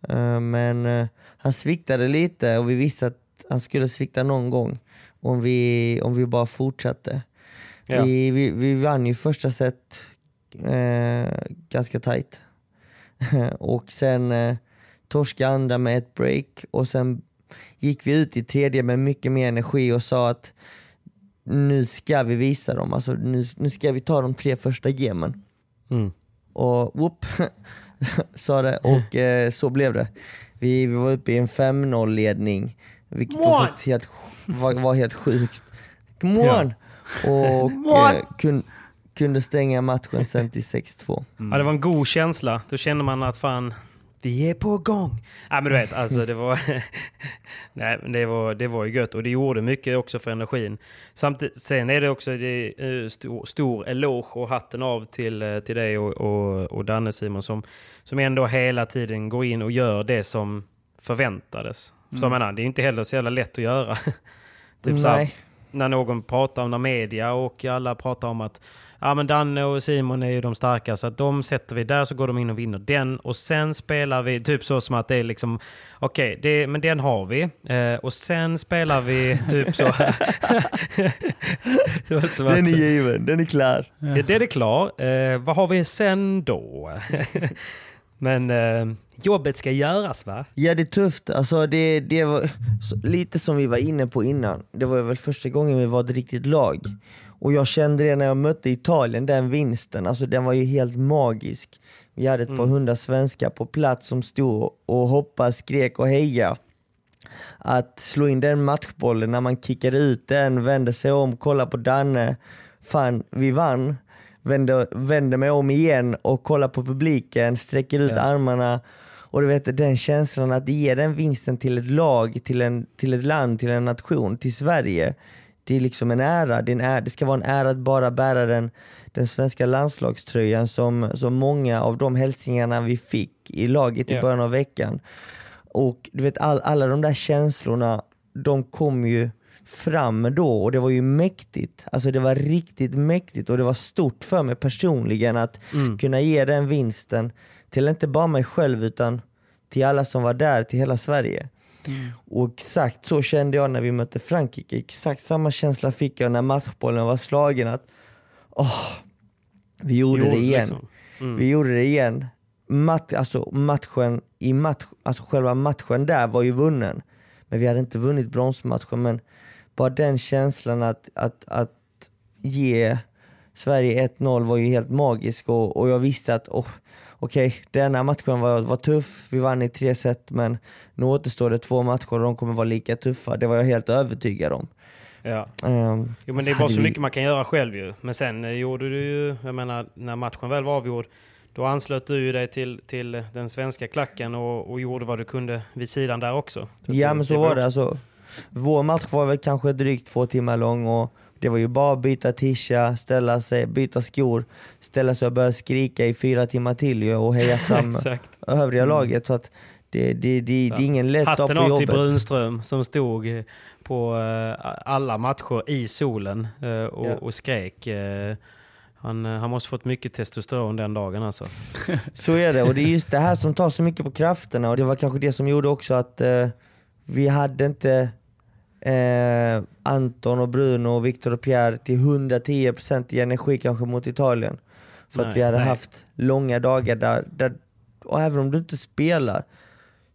Speaker 1: Eh, men eh, han sviktade lite och vi visste att han skulle svikta någon gång om vi, om vi bara fortsatte.
Speaker 2: Ja.
Speaker 1: Vi, vi, vi vann ju första set eh, ganska tight. och sen torska andra med ett break och sen gick vi ut i tredje med mycket mer energi och sa att nu ska vi visa dem, alltså nu, nu ska vi ta de tre första gamen.
Speaker 2: Mm.
Speaker 1: Och whoop, sa det och eh, så blev det. Vi, vi var uppe i en 5-0 ledning, vilket var, helt, var, var helt sjukt. Come on! Och eh, kun, kunde stänga matchen sen till 6-2.
Speaker 2: Ja, det var en god känsla. Då kände man att fan, vi är på gång. Ja, men du vet, alltså det var, nej, men det var, det var ju gött och det gjorde mycket också för energin. Samtidigt, sen är det också det, är stor, stor eloge och hatten av till, eh, till dig och, och, och Danne Simon som, som ändå hela tiden går in och gör det som förväntades. Mm. Jag menar, det är inte heller så jävla lätt att göra. typ så här, när någon pratar om när media och alla pratar om att ja, men Danne och Simon är ju de starka så att de sätter vi där så går de in och vinner den och sen spelar vi typ så som att det är liksom okej, okay, men den har vi eh, och sen spelar vi typ så.
Speaker 1: den är given, den är klar.
Speaker 2: Ja. Den är klar. Eh, vad har vi sen då? men eh, jobbet ska göras va?
Speaker 1: Ja det är tufft, alltså det, det var lite som vi var inne på innan. Det var väl första gången vi var ett riktigt lag. Och jag kände det när jag mötte Italien, den vinsten, alltså den var ju helt magisk. Vi hade ett mm. par hundra svenskar på plats som stod och hoppade, skrek och hejade. Att slå in den matchbollen när man kickade ut den, vände sig om, kollade på Danne. Fan, vi vann. Vände, vände mig om igen och kollade på publiken, sträcker ut ja. armarna. Och du vet den känslan att ge den vinsten till ett lag, till, en, till ett land, till en nation, till Sverige det är liksom en ära. Det, en ära. det ska vara en ära att bara bära den, den svenska landslagströjan som, som många av de hälsningarna vi fick i laget yeah. i början av veckan. Och du vet all, alla de där känslorna, de kom ju fram då och det var ju mäktigt. Alltså det var riktigt mäktigt och det var stort för mig personligen att mm. kunna ge den vinsten till inte bara mig själv utan till alla som var där, till hela Sverige. Mm. Och exakt så kände jag när vi mötte Frankrike. Exakt samma känsla fick jag när matchbollen var slagen. Att åh, vi gjorde jo, det igen. Liksom. Mm. Vi gjorde det igen. Mat, alltså, matchen i match, alltså själva matchen där var ju vunnen. Men vi hade inte vunnit bronsmatchen. Men bara den känslan att, att, att ge Sverige 1-0 var ju helt magisk och, och jag visste att oh, okej, okay, denna matchen var, var tuff, vi vann i tre set men nu återstår det två matcher och de kommer vara lika tuffa. Det var jag helt övertygad om.
Speaker 2: Ja. Um, jo, men det är bara så vi... mycket man kan göra själv ju. Men sen eh, gjorde du ju, jag menar när matchen väl var avgjord, då anslöt du ju dig till, till den svenska klacken och, och gjorde vad du kunde vid sidan där också.
Speaker 1: Ja men så var det. Alltså, vår match var väl kanske drygt två timmar lång och det var ju bara att byta tisha, ställa sig, byta skor, ställa sig och börja skrika i fyra timmar till och heja fram övriga mm. laget. Så att det, det, det, det är ingen lätt
Speaker 2: dag
Speaker 1: på jobbet. Hatten
Speaker 2: av till Brunström som stod på eh, alla matcher i solen eh, och, ja. och skrek. Eh, han, han måste fått mycket testosteron den dagen alltså.
Speaker 1: Så är det och det är just det här som tar så mycket på krafterna och det var kanske det som gjorde också att eh, vi hade inte eh, Anton och Bruno och Victor och Pierre till 110% i energi kanske mot Italien. För nej, att vi hade nej. haft långa dagar där, där, och även om du inte spelar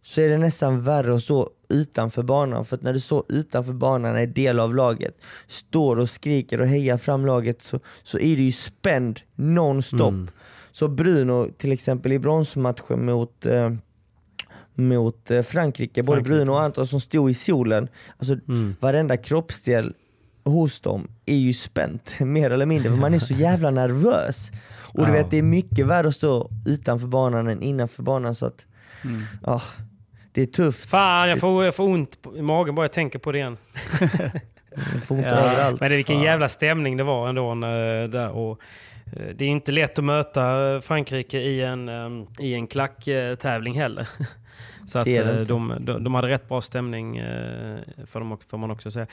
Speaker 1: så är det nästan värre att stå utanför banan. För att när du står utanför banan är del av laget, står och skriker och hejar fram laget så, så är du ju spänd nonstop. Mm. Så Bruno till exempel i bronsmatchen mot eh, mot eh, Frankrike, både Frankrike. Bruno och Anton som stod i solen. Alltså mm. varenda kroppsdel hos dem är ju spänt, mer eller mindre, för man är så jävla nervös. Och du vet, det är mycket värre att stå utanför banan än innanför banan. Så att, mm. ja, det är tufft.
Speaker 2: Fan, jag får, jag får ont i magen bara jag tänker på det igen.
Speaker 1: får ont ja. överallt.
Speaker 2: Men det, vilken jävla stämning det var ändå när, där. Och, eh, det är inte lätt att möta Frankrike i en, um, i en klacktävling heller. Så att eh, de, de, de, hade rätt bra stämning, eh, för dem, får man också säga.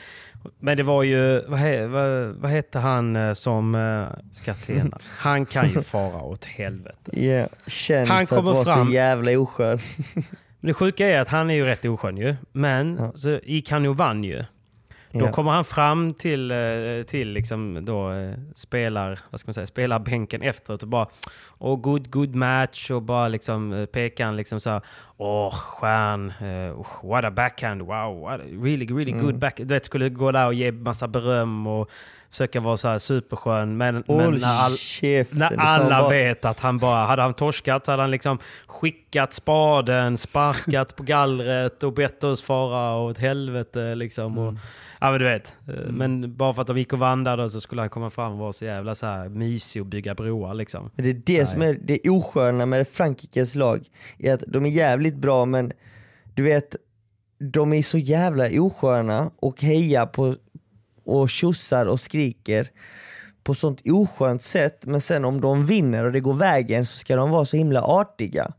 Speaker 2: Men det var ju, vad, he, vad, vad hette han eh, som ska till Han kan ju fara åt helvete.
Speaker 1: Yeah, känd han för att vara fram, så jävla oskön.
Speaker 2: det sjuka är att han är ju rätt oskön ju. Men ja. så gick han ju och vann ju. Då ja. kommer han fram till, eh, till liksom då, eh, spelar, vad ska man säga, spelarbänken efteråt och bara oh, good, good match och bara liksom eh, pekar han liksom så här, Åh, stjärn. Uh, what a backhand. Wow, what a really, really good backhand. Du vet, skulle gå där och ge massa beröm och försöka vara så här superskön. Men, men
Speaker 1: Håll
Speaker 2: när, all, när
Speaker 1: det
Speaker 2: alla
Speaker 1: bara-
Speaker 2: vet att han bara... Hade han torskat så hade han liksom skickat spaden, sparkat på gallret och bett oss fara åt helvete. Liksom. Och, ja, men du vet. Eh, Men bara för att de gick och vandrade så skulle han komma fram och vara så jävla så här mysig och bygga broar. Liksom.
Speaker 1: Men det är det som är det osköna med Frankrikes lag, är att de är jävligt bra men du vet, de är så jävla osköna och hejar på och tjossar och skriker på sånt oskönt sätt men sen om de vinner och det går vägen så ska de vara så himla artiga.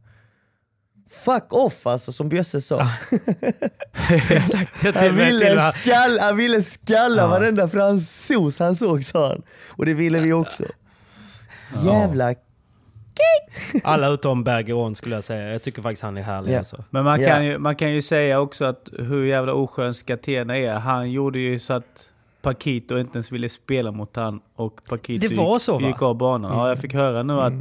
Speaker 1: Fuck off alltså som Bjösse sa.
Speaker 2: Exakt. Jag
Speaker 1: Han ville, skall, han ville skalla
Speaker 2: Ja.
Speaker 1: varenda fransos han såg sa han. Och det ville vi också. Jävla
Speaker 2: alla utom Bergeron skulle jag säga. Jag tycker faktiskt han är härlig.
Speaker 1: Ja.
Speaker 2: Alltså.
Speaker 3: Men man
Speaker 1: Ja.
Speaker 3: kan, ju, man kan ju säga också att hur jävla oskön Skatena är. Han gjorde ju så att Paquito inte ens ville spela mot han och Paquito
Speaker 2: Det var
Speaker 3: gick,
Speaker 2: så, va?
Speaker 3: gick av banan. Ja, jag fick höra nu att, eh,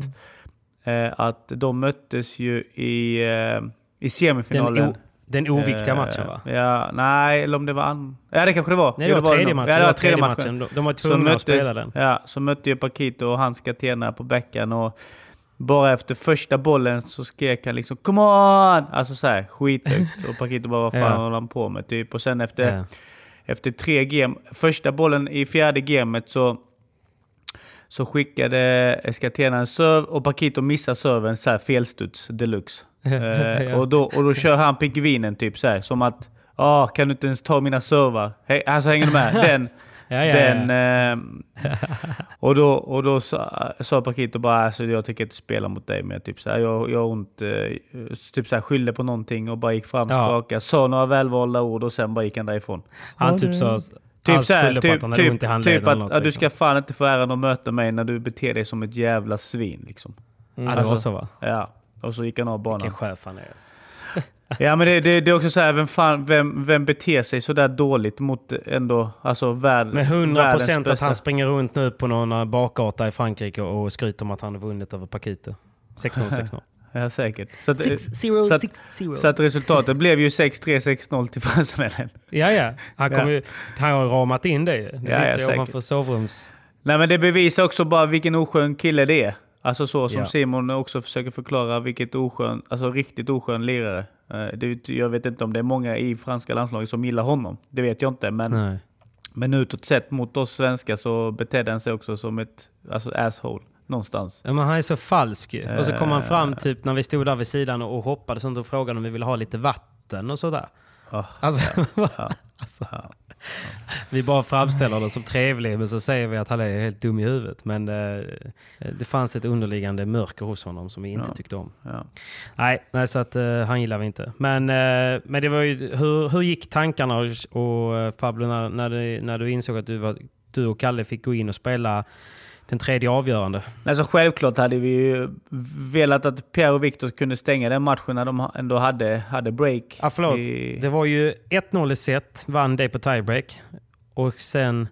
Speaker 3: att de möttes ju i, eh, i
Speaker 2: Den,
Speaker 3: semifinalen.
Speaker 2: o, den oviktiga
Speaker 3: Eh,
Speaker 2: matchen va?
Speaker 3: Ja, nej, eller om det var... An... Ja, det kanske det var.
Speaker 2: Nej, det
Speaker 3: Jo,
Speaker 2: var tredje matchen.
Speaker 3: Ja,
Speaker 2: det
Speaker 3: det
Speaker 2: var
Speaker 3: tredje matchen.
Speaker 2: matchen. De, var tvungna att spela den.
Speaker 3: Ja, så mötte ju Paquito och han Skatena på bäcken och bara efter första bollen så skrek han liksom Come on! Alltså såhär skithögt. Och Paquito bara vad fan
Speaker 2: Ja.
Speaker 3: håller han på med? Typ. Och sen efter,
Speaker 2: Ja.
Speaker 3: efter tre game, första bollen i fjärde gamet så så skickade Skatena en serve och Paquito missar serven så här felstuds deluxe. Eh, och, då, och då kör han pingvinen typ så här, som att ah, kan du inte ens ta mina servar? Hey, alltså hänger du med? Den,
Speaker 2: Ja, ja,
Speaker 3: den,
Speaker 2: ja.
Speaker 3: eh, och då, och då sa, sa Paquito bara alltså, jag tänker inte spela mot dig men typ så här, jag, jag har ont, eh, typ så här, skyllde på någonting och bara gick fram, skakade, sa några välvalda ord och sen bara gick han därifrån.
Speaker 2: Han typ sa...
Speaker 3: Typ
Speaker 2: han
Speaker 3: såhär,
Speaker 2: på att
Speaker 3: typ,
Speaker 2: han hade ont i
Speaker 3: typ,
Speaker 2: handleden
Speaker 3: typ att
Speaker 2: något,
Speaker 3: ja, du
Speaker 2: liksom.
Speaker 3: ska fan inte få äran att möta mig när du beter dig som ett jävla svin. Liksom.
Speaker 2: Ja, det var så va?
Speaker 3: Ja, och så gick han av banan.
Speaker 2: Vilken chef han är. Alltså.
Speaker 3: Ja men det, det, det är också så här, vem, fan, vem, vem beter sig sådär dåligt mot ändå, alltså värld,
Speaker 2: Med 100
Speaker 3: världens
Speaker 2: procent att
Speaker 3: bästa-
Speaker 2: han springer runt nu på någon eh, bakgata i Frankrike och skryter om att han har vunnit över Paquito. 16 6-0.
Speaker 3: Ja säkert. Så att,
Speaker 2: 6-0,
Speaker 3: så att-
Speaker 2: 6-0.
Speaker 3: så att resultatet blev ju 6-3, 6-0 till fransmännen.
Speaker 2: Ja, ja. Han, kommer
Speaker 3: Ja.
Speaker 2: ju, han har ramat in det ju. Det
Speaker 3: Ja, ja,
Speaker 2: sitter ju
Speaker 3: säkert.
Speaker 2: ovanför sovrums...
Speaker 3: Nej men det bevisar också bara vilken oskön kille det är. Alltså så som
Speaker 2: Ja.
Speaker 3: Simon också försöker förklara vilket oskön, alltså riktigt oskön lirare. Eh, Det, jag vet inte om det är många i franska landslaget som gillar honom. Det vet jag inte. Men,
Speaker 2: Nej.
Speaker 3: men utåt sett mot oss svenskar så betedde han sig också som ett alltså asshole. Någonstans.
Speaker 2: Ja, men han är så falsk ju. Och så kom han
Speaker 3: Eh.
Speaker 2: fram typ när vi stod där vid sidan och, hoppade sånt och frågade om vi ville ha lite vatten och sådär.
Speaker 3: Ah,
Speaker 2: Alltså,
Speaker 3: ja.
Speaker 2: alltså, vi bara framställer det som trevlig men så säger vi att han är helt dum i huvudet. Men eh, det fanns ett underliggande mörker hos honom som vi inte
Speaker 3: Ja.
Speaker 2: tyckte om.
Speaker 3: Ja.
Speaker 2: Nej, nej så att eh, han gillar vi inte. Men, eh, men det var ju, hur, hur gick tankarna och, och eh, Pablo när, när, du, när du insåg att du, var, du och Kalle fick gå in och spela den tredje avgörande?
Speaker 3: Alltså självklart hade vi ju velat att Pierre och Victor kunde stänga den matchen när de ändå hade, hade break.
Speaker 2: Ja, förlåt.
Speaker 3: I-
Speaker 2: Det var ju 1-0 i set, vann det på tiebreak. Och sen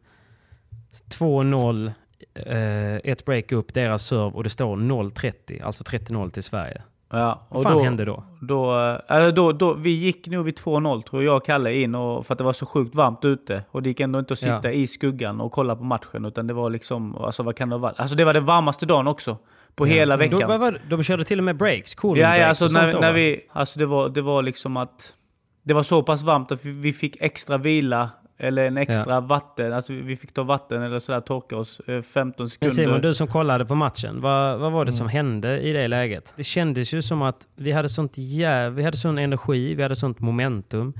Speaker 2: 2-0, eh, ett break upp, deras serve och det står 0-30, alltså 30-0 till Sverige.
Speaker 3: Ja,
Speaker 2: Vad fan hände då?
Speaker 3: Då, äh, då, då, vi gick nog vid 2-0 tror jag och Kalle in och, för att det var så sjukt varmt ute. Och det gick ändå inte att sitta
Speaker 2: Ja.
Speaker 3: i skuggan och kolla på matchen. Utan det var liksom, alltså vad kan det varit? Alltså det var den varmaste dagen också. På hela
Speaker 2: Men
Speaker 3: veckan.
Speaker 2: Då, var de körde till och med breaks, cooling
Speaker 3: ja,
Speaker 2: breaks
Speaker 3: ja, alltså
Speaker 2: och sånt
Speaker 3: när,
Speaker 2: då,
Speaker 3: när vi, alltså det var, det var liksom att det var så pass varmt att vi fick extra vila. Eller en extra vatten, alltså vi fick ta vatten eller sådär, torka oss eh, 15
Speaker 2: Men
Speaker 3: sekunder.
Speaker 2: Simon, du som kollade på matchen, vad, vad var det som hände i det läget? Det kändes ju som att vi hade sånt jä... vi hade sån energi, vi hade sånt momentum.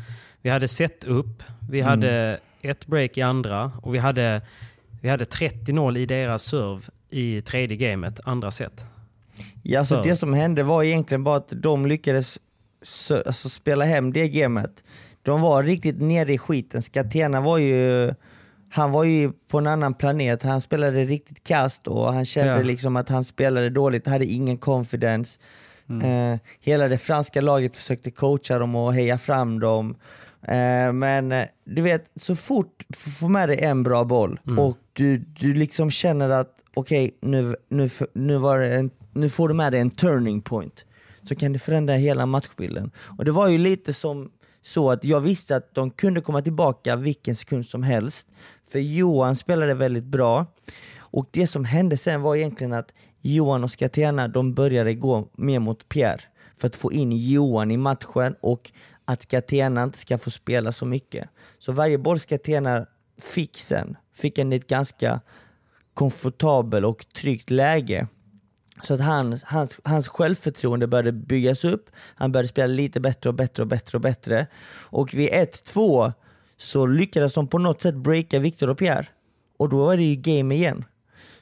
Speaker 2: Vi hade sett upp, vi hade ett break i andra och vi hade, vi hade 30-0 i deras serve i tredje gamet, andra set.
Speaker 1: Ja, alltså
Speaker 2: Så.
Speaker 1: det som hände var egentligen bara att de lyckades alltså, spela hem det gamet. De var riktigt nere i skiten. Skatena var ju, han var ju på en annan planet. Han spelade riktigt kast och han kände
Speaker 2: Ja.
Speaker 1: liksom att han spelade dåligt, hade ingen confidence. Eh, hela det franska laget försökte coacha dem och heja fram dem. Eh, men eh, du vet, så fort du får med dig en bra boll och du, du liksom känner att okej, nu, nu, nu, var en, nu får du med dig en turning point. så kan det förändra hela matchbilden. Och det var ju lite som så att jag visste att de kunde komma tillbaka vilken sekund som helst. För Johan spelade väldigt bra. Och det som hände sen var egentligen att Johan och Skatena de började gå mer mot Pierre för att få in Johan i matchen och att Skatena inte ska få spela så mycket. Så varje boll Skatena fick sen, fick en ett ganska komfortabel och tryggt läge. Så att hans, hans, hans självförtroende började byggas upp, han började spela lite bättre och bättre och bättre och bättre. Och vid 1-2 så lyckades de på något sätt breaka Victor och Pierre. Och då var det ju game igen.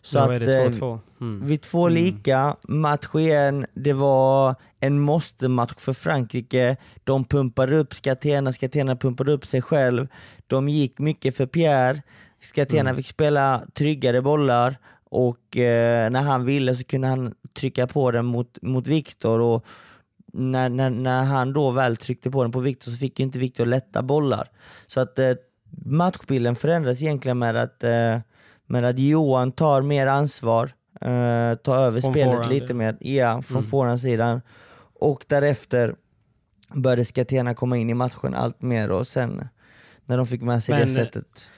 Speaker 2: Så är det 2-2.
Speaker 1: Eh, mm. Vid två mm. lika, match igen, det var en måste-match för Frankrike. De pumpade upp Skatena, Skatena pumpade upp sig själv. De gick mycket för Pierre. Skatena mm. fick spela tryggare bollar och eh, när han ville så kunde han trycka på den mot, mot Viktor och när, när, när han då väl tryckte på den på Viktor så fick ju inte Viktor lätta bollar. Så att eh, matchbilden förändras egentligen med att, eh, med att Johan tar mer ansvar, eh, tar över från spelet forehand. lite mer, ja, från mm. forehandsidan. Och därefter började Skatena komma in i matchen allt mer och sen när de fick med sig Men, det sättet.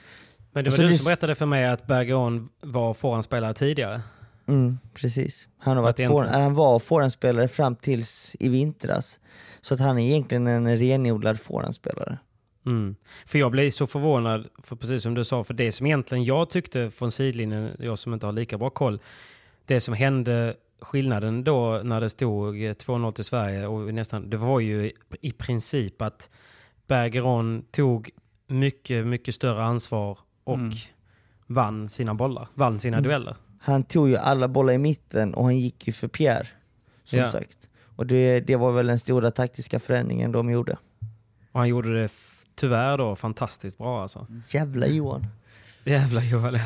Speaker 2: Men det var du det... som berättade för mig att Bergeron var forehandspelare tidigare.
Speaker 1: Mm, precis. Han, har varit for, han var forehandspelare fram tills i vintras. Så att han är egentligen en renodlad forehandspelare.
Speaker 2: Mm. För jag blev så förvånad, för precis som du sa, för det som egentligen jag tyckte från sidlinjen, jag som inte har lika bra koll, det som hände, skillnaden då när det stod 2-0 till Sverige, och nästan, det var ju i princip att Bergeron tog mycket, mycket större ansvar och mm. vann sina bollar, vann sina mm. dueller.
Speaker 1: Han tog ju alla bollar i mitten och han gick ju för Pierre, som ja. sagt. Och det, det var väl den stora taktiska förändringen de gjorde.
Speaker 2: Och han gjorde det tyvärr då fantastiskt bra alltså.
Speaker 1: Jävla Johan.
Speaker 2: Jävla Johan.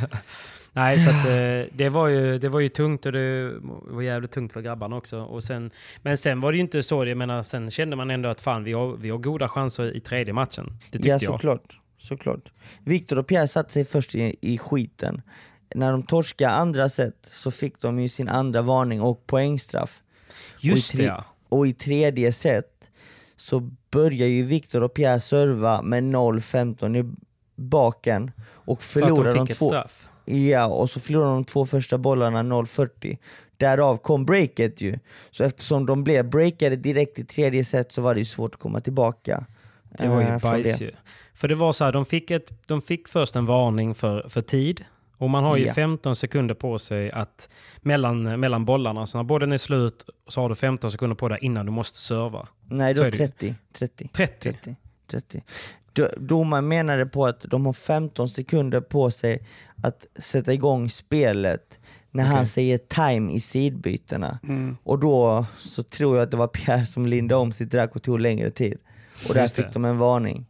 Speaker 2: Nej, så att, eh, det, var ju, det var ju tungt och det var jävligt tungt för grabbarna också. Och sen, men sen var det ju inte så, jag menar, sen kände man ändå att fan vi har, vi har goda chanser i tredje matchen. Det tyckte
Speaker 1: ja, såklart. såklart. Viktor och Pierre satte sig först i, i skiten. När de torskade andra set så fick de ju sin andra varning och poängstraff.
Speaker 2: Just
Speaker 1: och det
Speaker 2: ja.
Speaker 1: Och i tredje set så börjar ju Viktor och Pierre serva med 0-15 i baken och förlorar För att de, fick de två. straff? Ja, och så förlorar de två första bollarna 0-40. Därav kom breaket ju. Så eftersom de blev breakade direkt i tredje set så var det ju svårt att komma tillbaka.
Speaker 2: Det var ju äh, bajs ju. För det var så här, de fick, ett, de fick först en varning för, för tid. Och man har ju ja. 15 sekunder på sig att mellan, mellan bollarna. Så när bollen är slut så har du 15 sekunder på dig innan du måste serva.
Speaker 1: Nej, då 30. 30.
Speaker 2: 30.
Speaker 1: 30. 30. Domaren menade på att de har 15 sekunder på sig att sätta igång spelet när okay. han säger time i sidbytena. Mm. Och då så tror jag att det var Pierre som lindade om sitt drack och tog längre tid. Och där fick de en varning.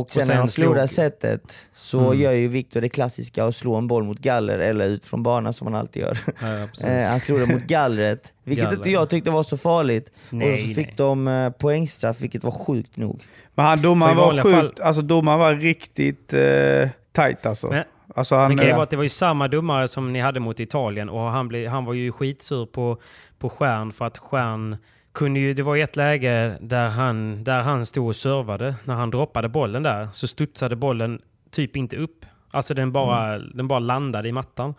Speaker 1: Och sen, och sen när de förlorar setet så mm. gör ju Viktor det klassiska att slå en boll mot galler eller ut från banan som han alltid gör. Ja, eh, han slog den mot gallret, vilket Galler. inte jag tyckte var så farligt. Nej, och så fick nej. de eh, poängstraff, vilket var sjukt nog.
Speaker 3: Men han domaren var sjukt, fall... alltså domaren var riktigt eh, tight alltså. Men, alltså
Speaker 2: han, det, var, det var ju samma domare som ni hade mot Italien och han, blev, han var ju skitsur på, på Stjärn för att Stjärn kunde ju, det var ett läge där han, där han stod och servade. När han droppade bollen där så studsade bollen typ inte upp. Alltså den bara, mm. den bara landade i mattan.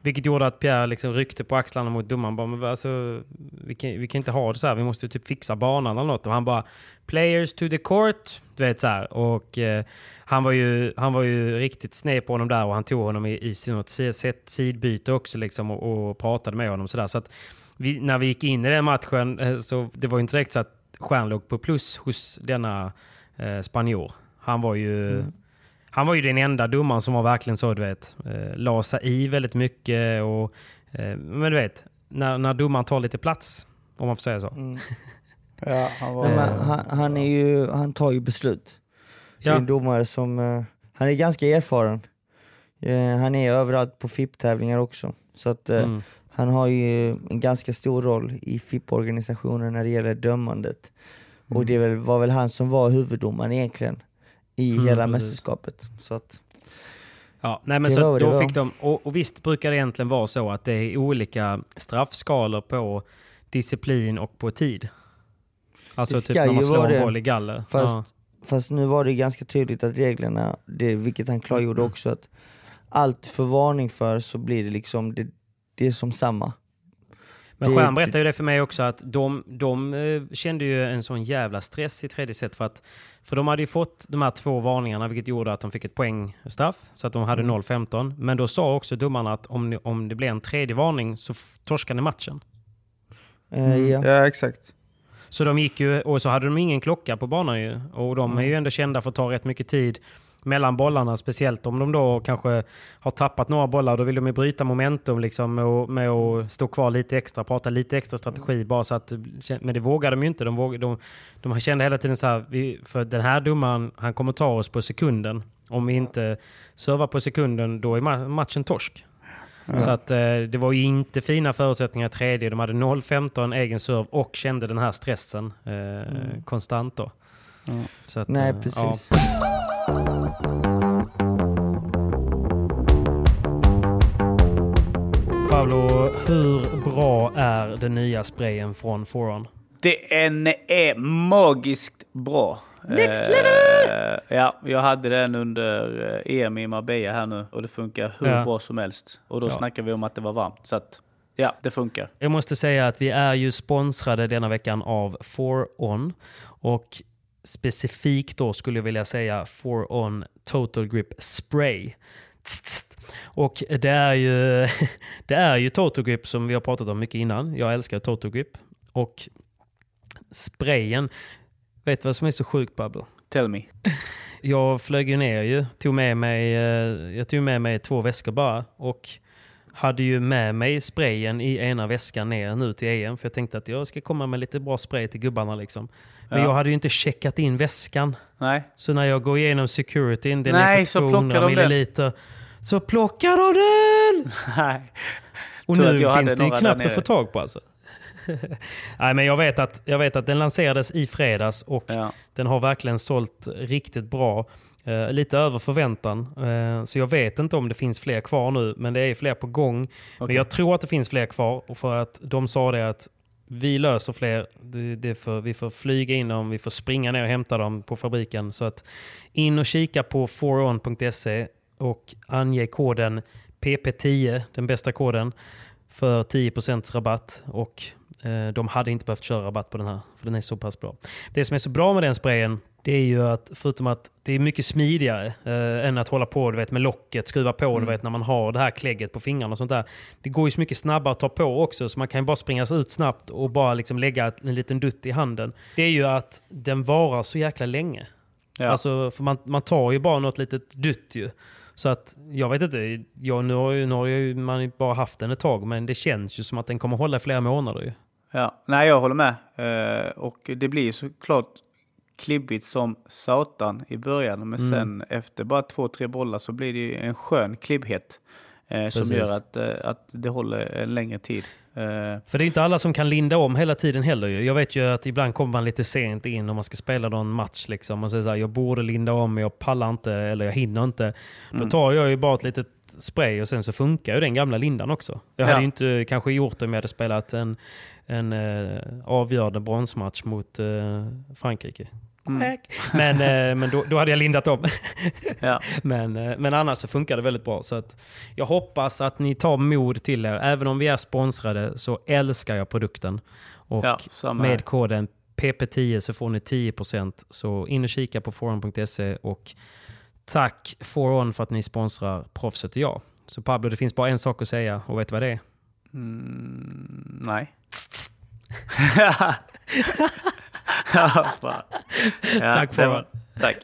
Speaker 2: Vilket gjorde att Pierre liksom ryckte på axlarna mot domaren. Bara, men alltså, vi, kan, vi kan inte ha det så här. Vi måste typ fixa banan eller något. Och han bara “Players to the court”. Du vet så här. Och eh, han, var ju, han var ju riktigt sned på honom där och han tog honom i, i något sidbyte också liksom och, och pratade med honom. Så, där. så att vi, när vi gick in i den matchen eh, så det var inte direkt så att Stjärn låg på plus hos denna eh, spanjor. Han var ju... Mm. Han var ju den enda domaren som var verkligen så, du vet, eh, la sig i väldigt mycket och... Eh, men du vet, när, när domaren tar lite plats, om man får säga så. Mm.
Speaker 1: Ja, han, var... Nej, han, han, är ju, han tar ju beslut. Ja. Det är en domare som... Eh, han är ganska erfaren. Eh, han är överallt på FIP-tävlingar också. Så att, mm. Han har ju en ganska stor roll i FIP-organisationen när det gäller dömandet. Mm. Och det var väl han som var huvuddomaren egentligen i mm, hela precis. mästerskapet. Så att,
Speaker 2: ja, nej men så då fick de, och, och visst brukar det egentligen vara så att det är olika straffskalor på disciplin och på tid. Alltså
Speaker 1: Det
Speaker 2: typ när man slår en boll i galler.
Speaker 1: Fast,
Speaker 2: Ja.
Speaker 1: fast nu var det ganska tydligt att reglerna, det, vilket han klargjorde också, att allt för varning för så blir det liksom, det, det är som samma.
Speaker 2: Men Stjärn berättade ju det för mig också att de, de eh, kände ju en sån jävla stress i tredje set för att för de hade ju fått de här två varningarna vilket gjorde att de fick ett poängstraff så att de hade
Speaker 1: Mm.
Speaker 2: 0-15. Men då sa också domarna att om, ni- om det blir en tredje varning så torskar ni matchen.
Speaker 1: Eh, ja.
Speaker 3: Ja, exakt.
Speaker 2: Så de gick ju, och så hade de ingen klocka på banan ju. Och de är ju ändå kända för att ta rätt mycket tid mellan bollarna. Speciellt om de då kanske har tappat några bollar. Då vill de ju bryta momentum liksom med, att, med att stå kvar lite extra, prata lite extra strategi. Bara så att, men det vågade de ju inte. De, vågade, de, de kände hela tiden så här, för den här domaren, han kommer ta oss på sekunden. Om vi inte servar på sekunden, då är ma- matchen torsk. Så att, eh, det var ju inte fina förutsättningar i tredje. De hade 0-15 egen serve och kände den här stressen eh, konstant då. Så att,
Speaker 1: Nej
Speaker 2: eh,
Speaker 1: precis.
Speaker 2: Pablo, hur bra är den nya sprayen från Foron?
Speaker 4: Den är magiskt bra.
Speaker 2: Next
Speaker 4: level! Ja, jag hade den under eh, EM i Marbella här nu och det funkar hur
Speaker 2: Ja.
Speaker 4: bra som helst. Och då
Speaker 2: Ja.
Speaker 4: snackar vi om att det var varmt. Så att, ja, det funkar.
Speaker 2: Jag måste säga att vi är ju sponsrade denna veckan av 4On. Och specifikt då skulle jag vilja säga 4On Total Grip Spray. Och det är, ju, det är ju Total Grip som vi har pratat om mycket innan. Jag älskar Total Grip. Och sprayen, vet du vad som är så sjukt Pablo?
Speaker 4: Tell me.
Speaker 2: Jag flög ju ner ju, tog med mig, eh, jag tog med mig två väskor bara och hade ju med mig sprayen i ena väskan ner nu till EM för jag tänkte att jag ska komma med lite bra spray till gubbarna liksom. Men
Speaker 4: Ja.
Speaker 2: jag hade ju inte checkat in väskan.
Speaker 4: Nej.
Speaker 2: Så när jag går igenom securityn, den
Speaker 4: Nej,
Speaker 2: är
Speaker 4: så
Speaker 2: på
Speaker 4: plockar
Speaker 2: 200
Speaker 4: de den.
Speaker 2: milliliter, så plockar de den!
Speaker 4: Nej.
Speaker 2: Och
Speaker 4: att
Speaker 2: nu finns det ju knappt att få tag på alltså. Nej, men jag vet, att, jag vet att den lanserades i fredags och
Speaker 4: Ja.
Speaker 2: den har verkligen sålt riktigt bra. Eh, lite över förväntan. Eh, så jag vet inte om det finns fler kvar nu, men det är fler på gång. Men
Speaker 4: Okej.
Speaker 2: jag tror att det finns fler kvar. För att de sa det att vi löser fler. Det, det för, vi får flyga in dem, vi får springa ner och hämta dem på fabriken. Så att in och kika på foron.se och ange koden PP10, den bästa koden, för 10% rabatt. Och de hade inte behövt köra rabatt på den här, för den är så pass bra. Det som är så bra med den sprayen, det är ju att förutom att det är mycket smidigare eh, än att hålla på du vet, med locket, skruva på du vet, när man har det här klägget på fingrarna och sånt där. Det går ju så mycket snabbare att ta på också, så man kan ju bara springa sig ut snabbt och bara liksom lägga en liten dutt i handen. Det är ju att den varar så jäkla länge.
Speaker 4: Ja.
Speaker 2: Alltså, för man, man tar ju bara något litet dutt ju. Så att, jag vet inte, jag, nu har ju, nu har ju man bara haft den ett tag, men det känns ju som att den kommer hålla i flera månader ju.
Speaker 4: Ja, nej jag håller med. Eh, och det blir såklart klibbigt som satan i början. Men
Speaker 2: Mm.
Speaker 4: sen efter bara två, tre bollar så blir det ju en skön klibbhet. Eh, som gör att, eh, att det håller en längre tid. Eh,
Speaker 2: För det är inte alla som kan linda om hela tiden heller. Jag vet ju att ibland kommer man lite sent in om man ska spela någon match liksom och säger så här, jag borde linda om men jag pallar inte eller jag hinner inte. Då tar jag ju bara ett litet spray och sen så funkar ju den gamla lindan också. Jag hade
Speaker 4: Ja.
Speaker 2: ju inte kanske gjort det om jag hade spelat en, en eh, avgörande bronsmatch mot eh, Frankrike.
Speaker 4: Mm.
Speaker 2: Men, eh, men då, då hade jag lindat om.
Speaker 4: ja.
Speaker 2: Men, eh, men annars så funkar det väldigt bra. Så att jag hoppas att ni tar mod till er. Även om vi är sponsrade så älskar jag produkten. Och
Speaker 4: Ja,
Speaker 2: med koden PP10 så får ni 10%. Så in och kika på forum.se och tack Foron för att ni sponsrar Proffset och jag. Så Pablo, det finns bara en sak att säga och vet du vad det är?
Speaker 4: Mm, nej. ja, fan. Ja,
Speaker 2: Tack, Foron.
Speaker 4: Tack.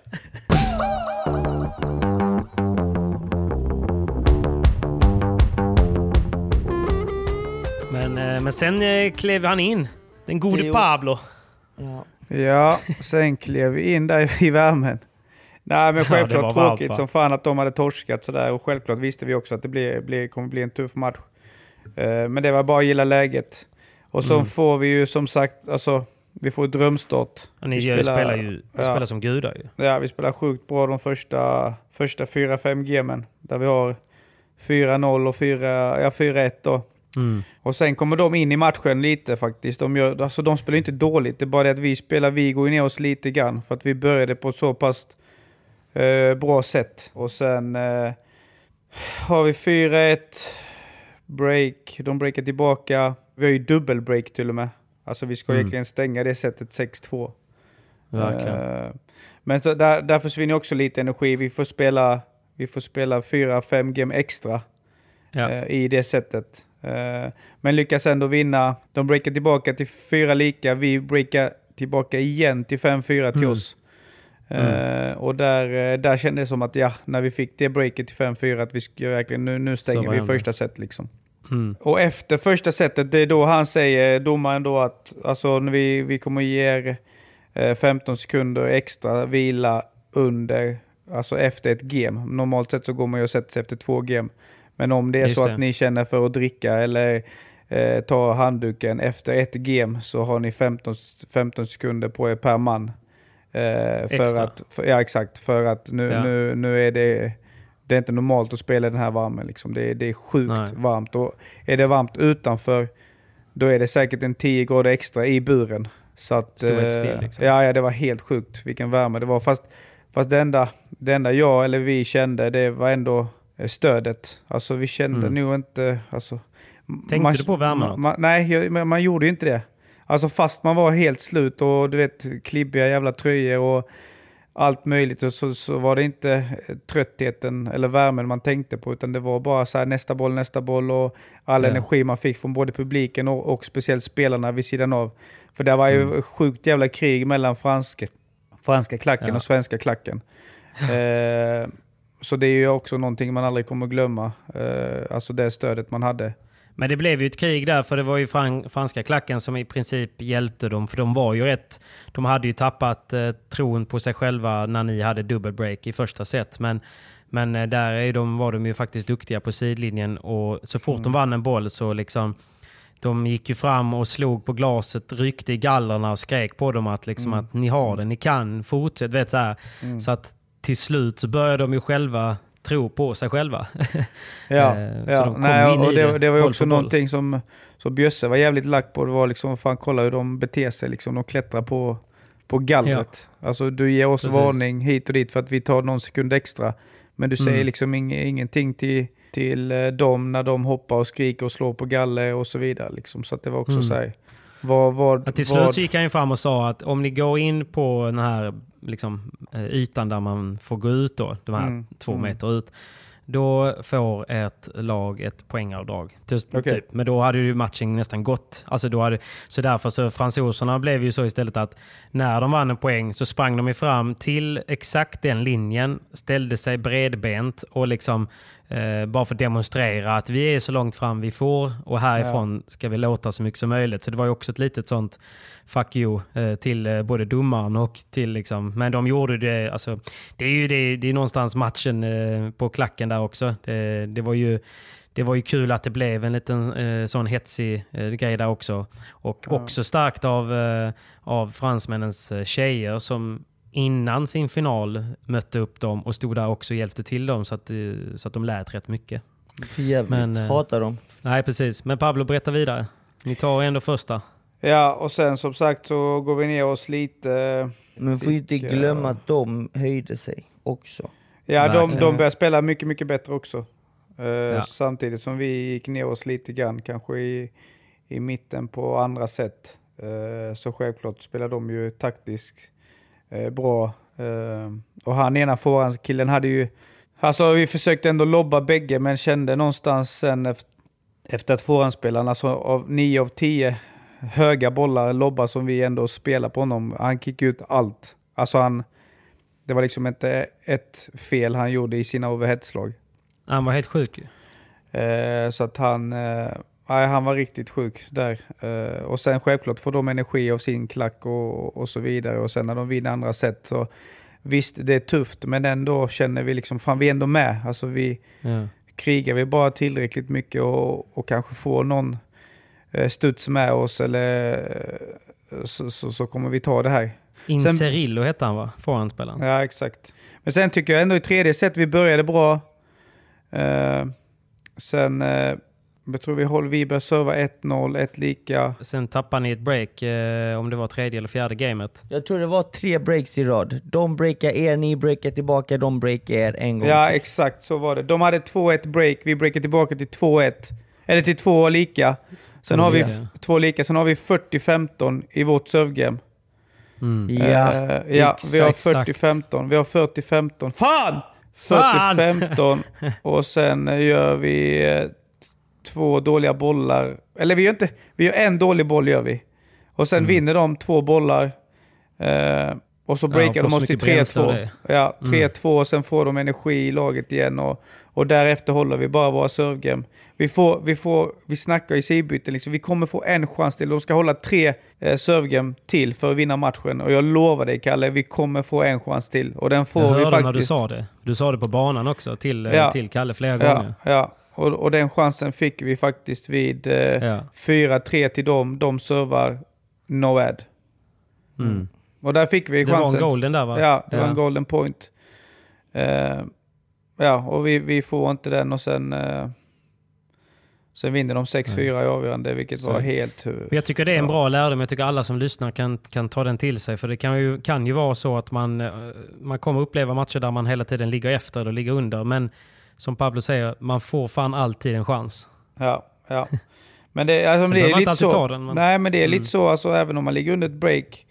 Speaker 2: Men, eh, men sen eh, klev han in, den gode Pablo.
Speaker 1: Ja.
Speaker 3: Ja, sen klev vi in där i värmen. Nej men självklart
Speaker 2: varmt,
Speaker 3: tråkigt
Speaker 2: va?
Speaker 3: som fan att de hade torskat sådär och självklart visste vi också att det blir, blir, kommer bli en tuff match. Eh, men det var bara att gilla läget. Och så
Speaker 2: Mm.
Speaker 3: får vi ju som sagt, alltså vi får drömstart.
Speaker 2: Och ni
Speaker 3: Vi
Speaker 2: spelar,
Speaker 3: spelar-
Speaker 2: ju ni
Speaker 3: ja.
Speaker 2: spelar som gudar ju.
Speaker 3: Ja, vi spelar sjukt bra de första, första 4-5 gamen. Där vi har 4-0 och 4, ja, 4-1 då.
Speaker 2: Mm.
Speaker 3: Och sen kommer de in i matchen lite faktiskt. De, gör, alltså, de spelar inte dåligt, det är bara det att vi spelar, vi går ner oss lite grann. För att vi började på ett så pass eh, bra sätt. Och sen eh, har vi 4-1, break, de breakar tillbaka. Vi har ju dubbelbreak till och med. Alltså vi ska
Speaker 2: Mm.
Speaker 3: egentligen stänga det sättet 6-2.
Speaker 2: Verkligen.
Speaker 3: Eh, Men så där, där försvinner också lite energi. Vi får spela, vi får spela 4-5 game extra
Speaker 2: Ja.
Speaker 3: eh, i det sättet. Eh, men lyckas ändå vinna. De breakar tillbaka till fyra lika. Vi breakar tillbaka igen till 5-4 till
Speaker 2: Mm.
Speaker 3: oss. Eh, och där, eh, där kändes det som att ja, när vi fick det breaket till 5-4 att vi verkligen, nu, nu stänger vi första set liksom.
Speaker 2: Mm.
Speaker 3: Och efter första setet, det är då han säger, domaren då att alltså, vi, vi kommer ge er eh, 15 sekunder extra vila under, alltså efter ett game. Normalt sett så går man ju och sätter sig efter två game. Men om det är
Speaker 2: Just
Speaker 3: så
Speaker 2: det.
Speaker 3: att ni känner för att dricka eller eh, ta handduken efter ett game så har ni 15, 15 sekunder på er per man. Eh, för
Speaker 2: Extra.
Speaker 3: att, för, ja exakt, för att nu,
Speaker 2: Ja.
Speaker 3: nu, nu är det det är inte normalt att spela i den här värmen. Liksom. Det, är, det är sjukt
Speaker 2: Nej.
Speaker 3: varmt. Och är det varmt utanför, då är det säkert en 10 grader extra i buren. Så att,
Speaker 2: ett
Speaker 3: eh,
Speaker 2: still, liksom.
Speaker 3: ja, ja, det var helt sjukt vilken värme det var. Fast, fast det, enda, det enda jag eller vi kände, det var ändå eh, stödet. Alltså vi kände
Speaker 2: Mm.
Speaker 3: nog inte... Alltså,
Speaker 2: Tänkte
Speaker 3: man-
Speaker 2: du på värmen?
Speaker 3: man- man- Nej, men man gjorde ju inte det. Alltså fast man var helt slut och du vet klibbiga jävla tröjor och allt möjligt och så, så var det inte eh, tröttheten eller värmen man tänkte på utan det var bara så här nästa boll, nästa boll och all
Speaker 2: Ja.
Speaker 3: energi man fick från både publiken och, och speciellt spelarna vid sidan av. För det var ju
Speaker 2: Mm.
Speaker 3: sjukt jävla krig mellan franska, franska klacken
Speaker 2: Ja.
Speaker 3: och svenska klacken. Eh, så det är ju också någonting man aldrig kommer glömma. Eh, alltså det stödet man hade.
Speaker 2: Men det blev ju ett krig där, för det var ju fran franska klacken som i princip hjälpte dem. För de var ju rätt... De hade ju tappat eh, tron på sig själva när ni hade dubbelbreak i första set. Men, men eh, där är de, var de ju faktiskt duktiga på sidlinjen och så fort de vann en boll så liksom... De gick ju fram och slog på glaset, ryckte i gallerna och skrek på dem att, liksom att ni har det, ni kan, fortsätt. Vet, så, här. så att till slut så började de ju själva tro på sig själva.
Speaker 3: Ja,
Speaker 2: Eh,
Speaker 3: ja. Nej, och det,
Speaker 2: det,
Speaker 3: det var ju också någonting som, som Bjösse var jävligt lack på. Det var liksom, fan kolla hur de beter sig. Liksom. De klättrar på, på gallret. Alltså du ger oss
Speaker 2: Precis.
Speaker 3: varning hit och dit för att vi tar någon sekund extra. Men du säger
Speaker 2: Mm.
Speaker 3: liksom ing, ingenting till, till eh, dem när de hoppar och skriker och slår på galler och så vidare. Liksom. Så det var också
Speaker 2: Mm.
Speaker 3: så här, vad,
Speaker 2: Ja, till slut så gick han ju fram och sa att om ni går in på den här liksom, eh, ytan där man får gå ut då, de här
Speaker 3: Mm,
Speaker 2: två
Speaker 3: mm.
Speaker 2: meter ut, då får ett lag ett poängavdrag. Typ, typ. Men då hade ju matchen nästan gått. Alltså då hade, så därför så fransoserna blev ju så istället att när de vann en poäng så sprang de fram till exakt den linjen, ställde sig bredbent och liksom eh, bara för att demonstrera att vi är så långt fram vi får och härifrån ska vi låta så mycket som möjligt. Så det var ju också ett litet sånt fuck you eh, till eh, både domaren och till liksom, men de gjorde det, alltså det är ju det, det är någonstans matchen eh, på klacken där också. Det, det var ju det var ju kul att det blev en liten eh, sån hetsig eh, grej där också. Och också starkt av, av fransmännens eh, tjejer som innan sin final mötte upp dem och stod där också och hjälpte till dem så att, eh, så att de lät rätt mycket.
Speaker 1: För jävligt.
Speaker 2: Men, eh,
Speaker 1: Hatar dem.
Speaker 2: Nej, precis. Men Pablo, berätta vidare. Ni tar ändå första.
Speaker 3: Ja, och sen som sagt så går vi ner oss lite.
Speaker 1: Men får ju inte glömma
Speaker 3: eh,
Speaker 1: att de höjde sig också.
Speaker 3: Ja, de, de börjar spela mycket, mycket bättre också. Eh,
Speaker 2: Ja.
Speaker 3: Samtidigt som vi gick ner oss lite grann, kanske i, i mitten på andra sätt. Eh, så självklart spelar de ju taktiskt eh, bra. Eh, och han ena killen hade ju... Alltså vi försökte ändå lobba bägge, men kände någonstans sen efter, efter att forehandspelarna, alltså av 9 av 10 höga bollar, lobbar som vi ändå spelar på honom, han kickade ut allt. Alltså han... Det var liksom inte ett fel han gjorde i sina overheadslag.
Speaker 2: Han var helt sjuk ju.
Speaker 3: Eh, så att han, eh, nej, han var riktigt sjuk där. Eh, och sen självklart får de energi av sin klack och, och så vidare. Och sen när de vinner andra set så visst, det är tufft, men ändå känner vi liksom, fan vi är ändå med. Alltså vi
Speaker 2: Ja.
Speaker 3: krigar vi bara tillräckligt mycket och, och kanske får någon eh, studs med oss eller eh, så, så, så kommer vi ta det här.
Speaker 2: Incerillo hette han va? Forehandspelaren.
Speaker 3: Ja, exakt. Men sen tycker jag ändå i tredje set vi började bra. Sen, jag tror vi håller, vi började serva 1-0, ett lika.
Speaker 2: Sen tappade ni ett break, eh, om det var tredje eller fjärde gamet.
Speaker 1: Jag tror det var tre breaks i rad. De breakar er, ni breakar tillbaka, de breakar er en gång
Speaker 3: Ja,
Speaker 1: till.
Speaker 3: exakt så var det. De hade 2-1 break, vi breakade tillbaka till 2-1. Eller till två lika. Sen har vi två lika, sen har vi 40-15 i vårt servegame.
Speaker 2: Mm.
Speaker 1: Ja,
Speaker 3: Eh, ja vi har
Speaker 2: exakt.
Speaker 3: 40-15. Vi har 40-15. Fan!
Speaker 2: Fan!
Speaker 3: 40-15. och sen gör vi eh, två dåliga bollar. Eller vi gör inte... Vi gör en dålig boll gör vi. Och sen vinner de två bollar. Eh, och så
Speaker 2: Ja,
Speaker 3: breakar
Speaker 2: får
Speaker 3: de oss till
Speaker 2: mycket bränsle av
Speaker 3: 3-2.
Speaker 2: det.
Speaker 3: Ja,
Speaker 2: Mm.
Speaker 3: 3-2 och sen får de energi i laget igen. Och, och därefter håller vi bara våra servegame. Vi, får, vi, får, vi snackar i sidbyten, liksom. vi kommer få en chans till. De ska hålla tre eh, servegame till för att vinna matchen. Och jag lovar dig Kalle, vi kommer få en chans till. Och den får
Speaker 2: Jag
Speaker 3: vi
Speaker 2: hörde
Speaker 3: faktiskt.
Speaker 2: när du sa det. Du sa det på banan också till, eh,
Speaker 3: Ja.
Speaker 2: till Kalle flera
Speaker 3: Ja,
Speaker 2: gånger.
Speaker 3: ja. Och, och den chansen fick vi faktiskt vid eh,
Speaker 2: Ja.
Speaker 3: 4-3 till dem. De servar no ad.
Speaker 2: Mm.
Speaker 3: Och där fick vi
Speaker 2: Det var
Speaker 3: chansen.
Speaker 2: en golden där va?
Speaker 3: Ja, det var en golden point. Eh, ja, och vi, vi får inte den och sen, eh, sen vinner de 6-4 i avgörande, vilket
Speaker 2: Så-
Speaker 3: var helt...
Speaker 2: Men Jag tycker det är en
Speaker 3: Ja.
Speaker 2: bra lärdom. Jag tycker alla som lyssnar kan, kan ta den till sig. För det kan ju, kan ju vara så att man, eh, man kommer uppleva matcher där man hela tiden ligger efter eller ligger under. Men som Pablo säger, man får fan alltid en chans.
Speaker 3: Ja, ja. Men det, alltså, men det är lite så.
Speaker 2: den, men-
Speaker 3: Nej, men det är lite
Speaker 2: Mm.
Speaker 3: så, alltså, även om man ligger under ett break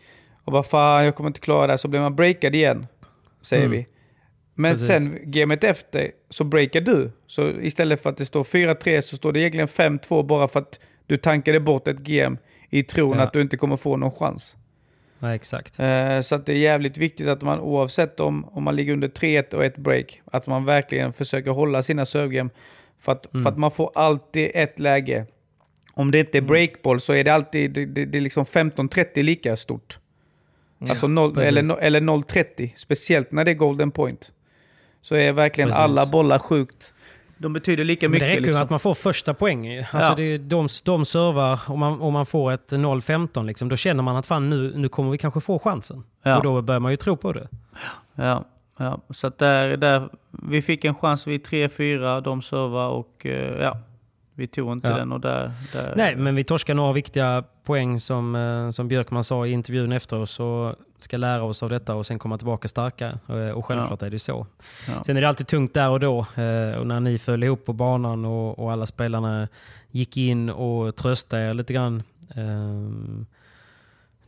Speaker 3: och bara fan, jag kommer inte klara det, här", så blir man breakad igen, säger
Speaker 2: Mm.
Speaker 3: vi. Men
Speaker 2: Precis.
Speaker 3: sen gamet efter så breakar du. Så istället för att det står 4-3 så står det egentligen 5-2 bara för att du tankade bort ett game i tron
Speaker 2: Ja.
Speaker 3: att du inte kommer få någon chans.
Speaker 2: Ja, exakt.
Speaker 3: Eh, Så att det är jävligt viktigt att man oavsett om, om man ligger under 3-1 och ett break, att man verkligen försöker hålla sina servegame. För att,
Speaker 2: Mm.
Speaker 3: för att man får alltid ett läge. Om det inte är breakboll så är det alltid det, det, det är liksom 15-30 lika stort. alltså noll,
Speaker 2: precis.
Speaker 3: eller, no- eller 0-30, speciellt när det är golden point. Så är verkligen
Speaker 2: Precis.
Speaker 3: alla bollar sjukt. De betyder lika
Speaker 2: Men det
Speaker 3: mycket.
Speaker 2: räcker
Speaker 3: liksom.
Speaker 2: att man får första poäng. ju. Alltså
Speaker 3: Ja.
Speaker 2: det är de, de servar, om man, om man får ett 0-15, liksom, då känner man att fan nu, nu kommer vi kanske få chansen.
Speaker 3: Ja.
Speaker 2: Och då börjar man ju tro på det.
Speaker 3: Ja, ja. så att där, där, vi fick en chans vid 3-4, de servar och eh, ja, vi tog inte
Speaker 2: Ja.
Speaker 3: den och där... där
Speaker 2: Nej, men vi torskar några viktiga poäng som, eh, som Björkman sa i intervjun efter oss. Så ska lära oss av detta och sen komma tillbaka starka. Eh, Och självklart är det så.
Speaker 3: Ja.
Speaker 2: Sen är det alltid tungt där och då. eh, Och när ni föll ihop på banan och, och alla spelarna gick in och tröstade er lite grann.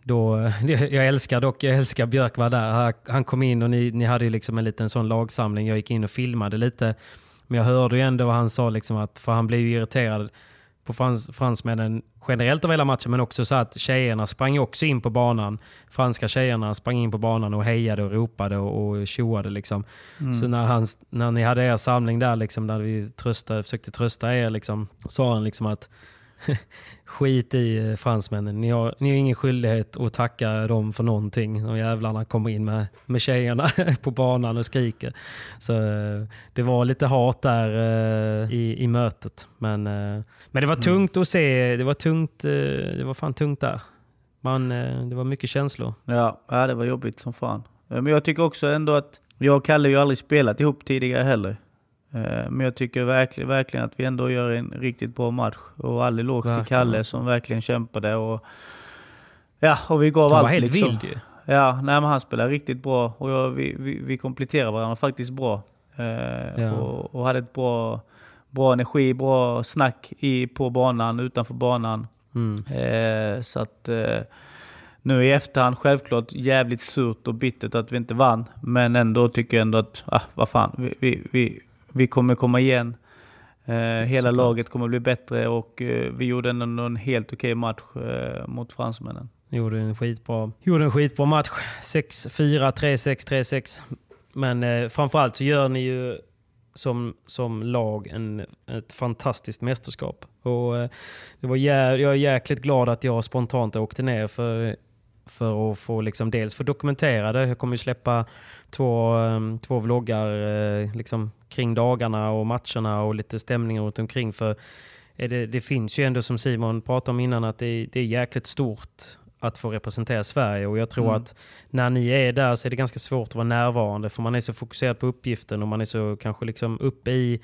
Speaker 2: Då, jag älskar dock jag älskar Björk var där. Han- kom in och ni, ni hade liksom en liten sån lagsamling. Jag gick in och filmade lite. Men jag hörde ju ändå vad han sa, liksom att, för han blev ju irriterad på frans, fransmännen generellt av hela matchen, men också så att tjejerna sprang också in på banan. Franska tjejerna sprang in på banan och hejade och ropade och, och tjoade. Liksom. Så när, han, när ni hade er samling där, liksom, där vi tröstade, försökte trösta er, liksom, sa han liksom att skit i eh, fransmännen. Ni har, ni har ingen skyldighet att tacka dem för någonting. De jävlarna kommer in med, med tjejerna på banan och skriker. Så eh, det var lite hat där eh, i, i mötet. Men, men det var tungt att se. Det var tungt. Det var fan tungt där. Man, det var mycket känslor.
Speaker 3: Ja, ja, det var jobbigt som fan. Men jag tycker också ändå att, jag och Kalle ju aldrig spelat ihop tidigare heller. Eh, Men jag tycker verkligen, verkligen att vi ändå gör en riktigt bra match. Och all eloge till Kalle
Speaker 2: alltså.
Speaker 3: som verkligen kämpade. Och, ja, och vi gav
Speaker 2: Han
Speaker 3: allt
Speaker 2: var helt
Speaker 3: liksom.
Speaker 2: vild ju.
Speaker 3: Ja, nej, men han spelar riktigt bra och jag, vi, vi, vi kompletterar varandra faktiskt bra. Eh,
Speaker 2: Ja.
Speaker 3: och, och hade ett bra, bra energi, bra snack i, på banan, utanför banan.
Speaker 2: Mm.
Speaker 3: Eh, så att eh, nu i efterhand självklart jävligt surt och bittert att vi inte vann. Men ändå tycker jag ändå att, ah, vad fan, vi, vi, vi, vi kommer komma igen. Eh, hela
Speaker 2: Såklart.
Speaker 3: laget kommer bli bättre och eh, vi gjorde ändå en helt okej match eh, mot fransmännen.
Speaker 2: Gjorde en skitbra, gjorde en skitbra match. 6-4, 3-6, 3-6. Men eh, framförallt så gör ni ju som, som lag en, ett fantastiskt mästerskap. Och, eh, det var jä, jag är jäkligt glad att jag spontant åkte ner för, för att få liksom dels få dokumentera det. Jag kommer ju släppa två, eh, två vloggar eh, liksom, kring dagarna och matcherna och lite stämningar runt omkring. För är det, det finns ju ändå som Simon pratade om innan att det, det är jäkligt stort att få representera Sverige. Och jag tror
Speaker 4: Mm.
Speaker 2: att när ni är där så är det ganska svårt att vara närvarande för man är så fokuserad på uppgiften och man är så kanske liksom uppe i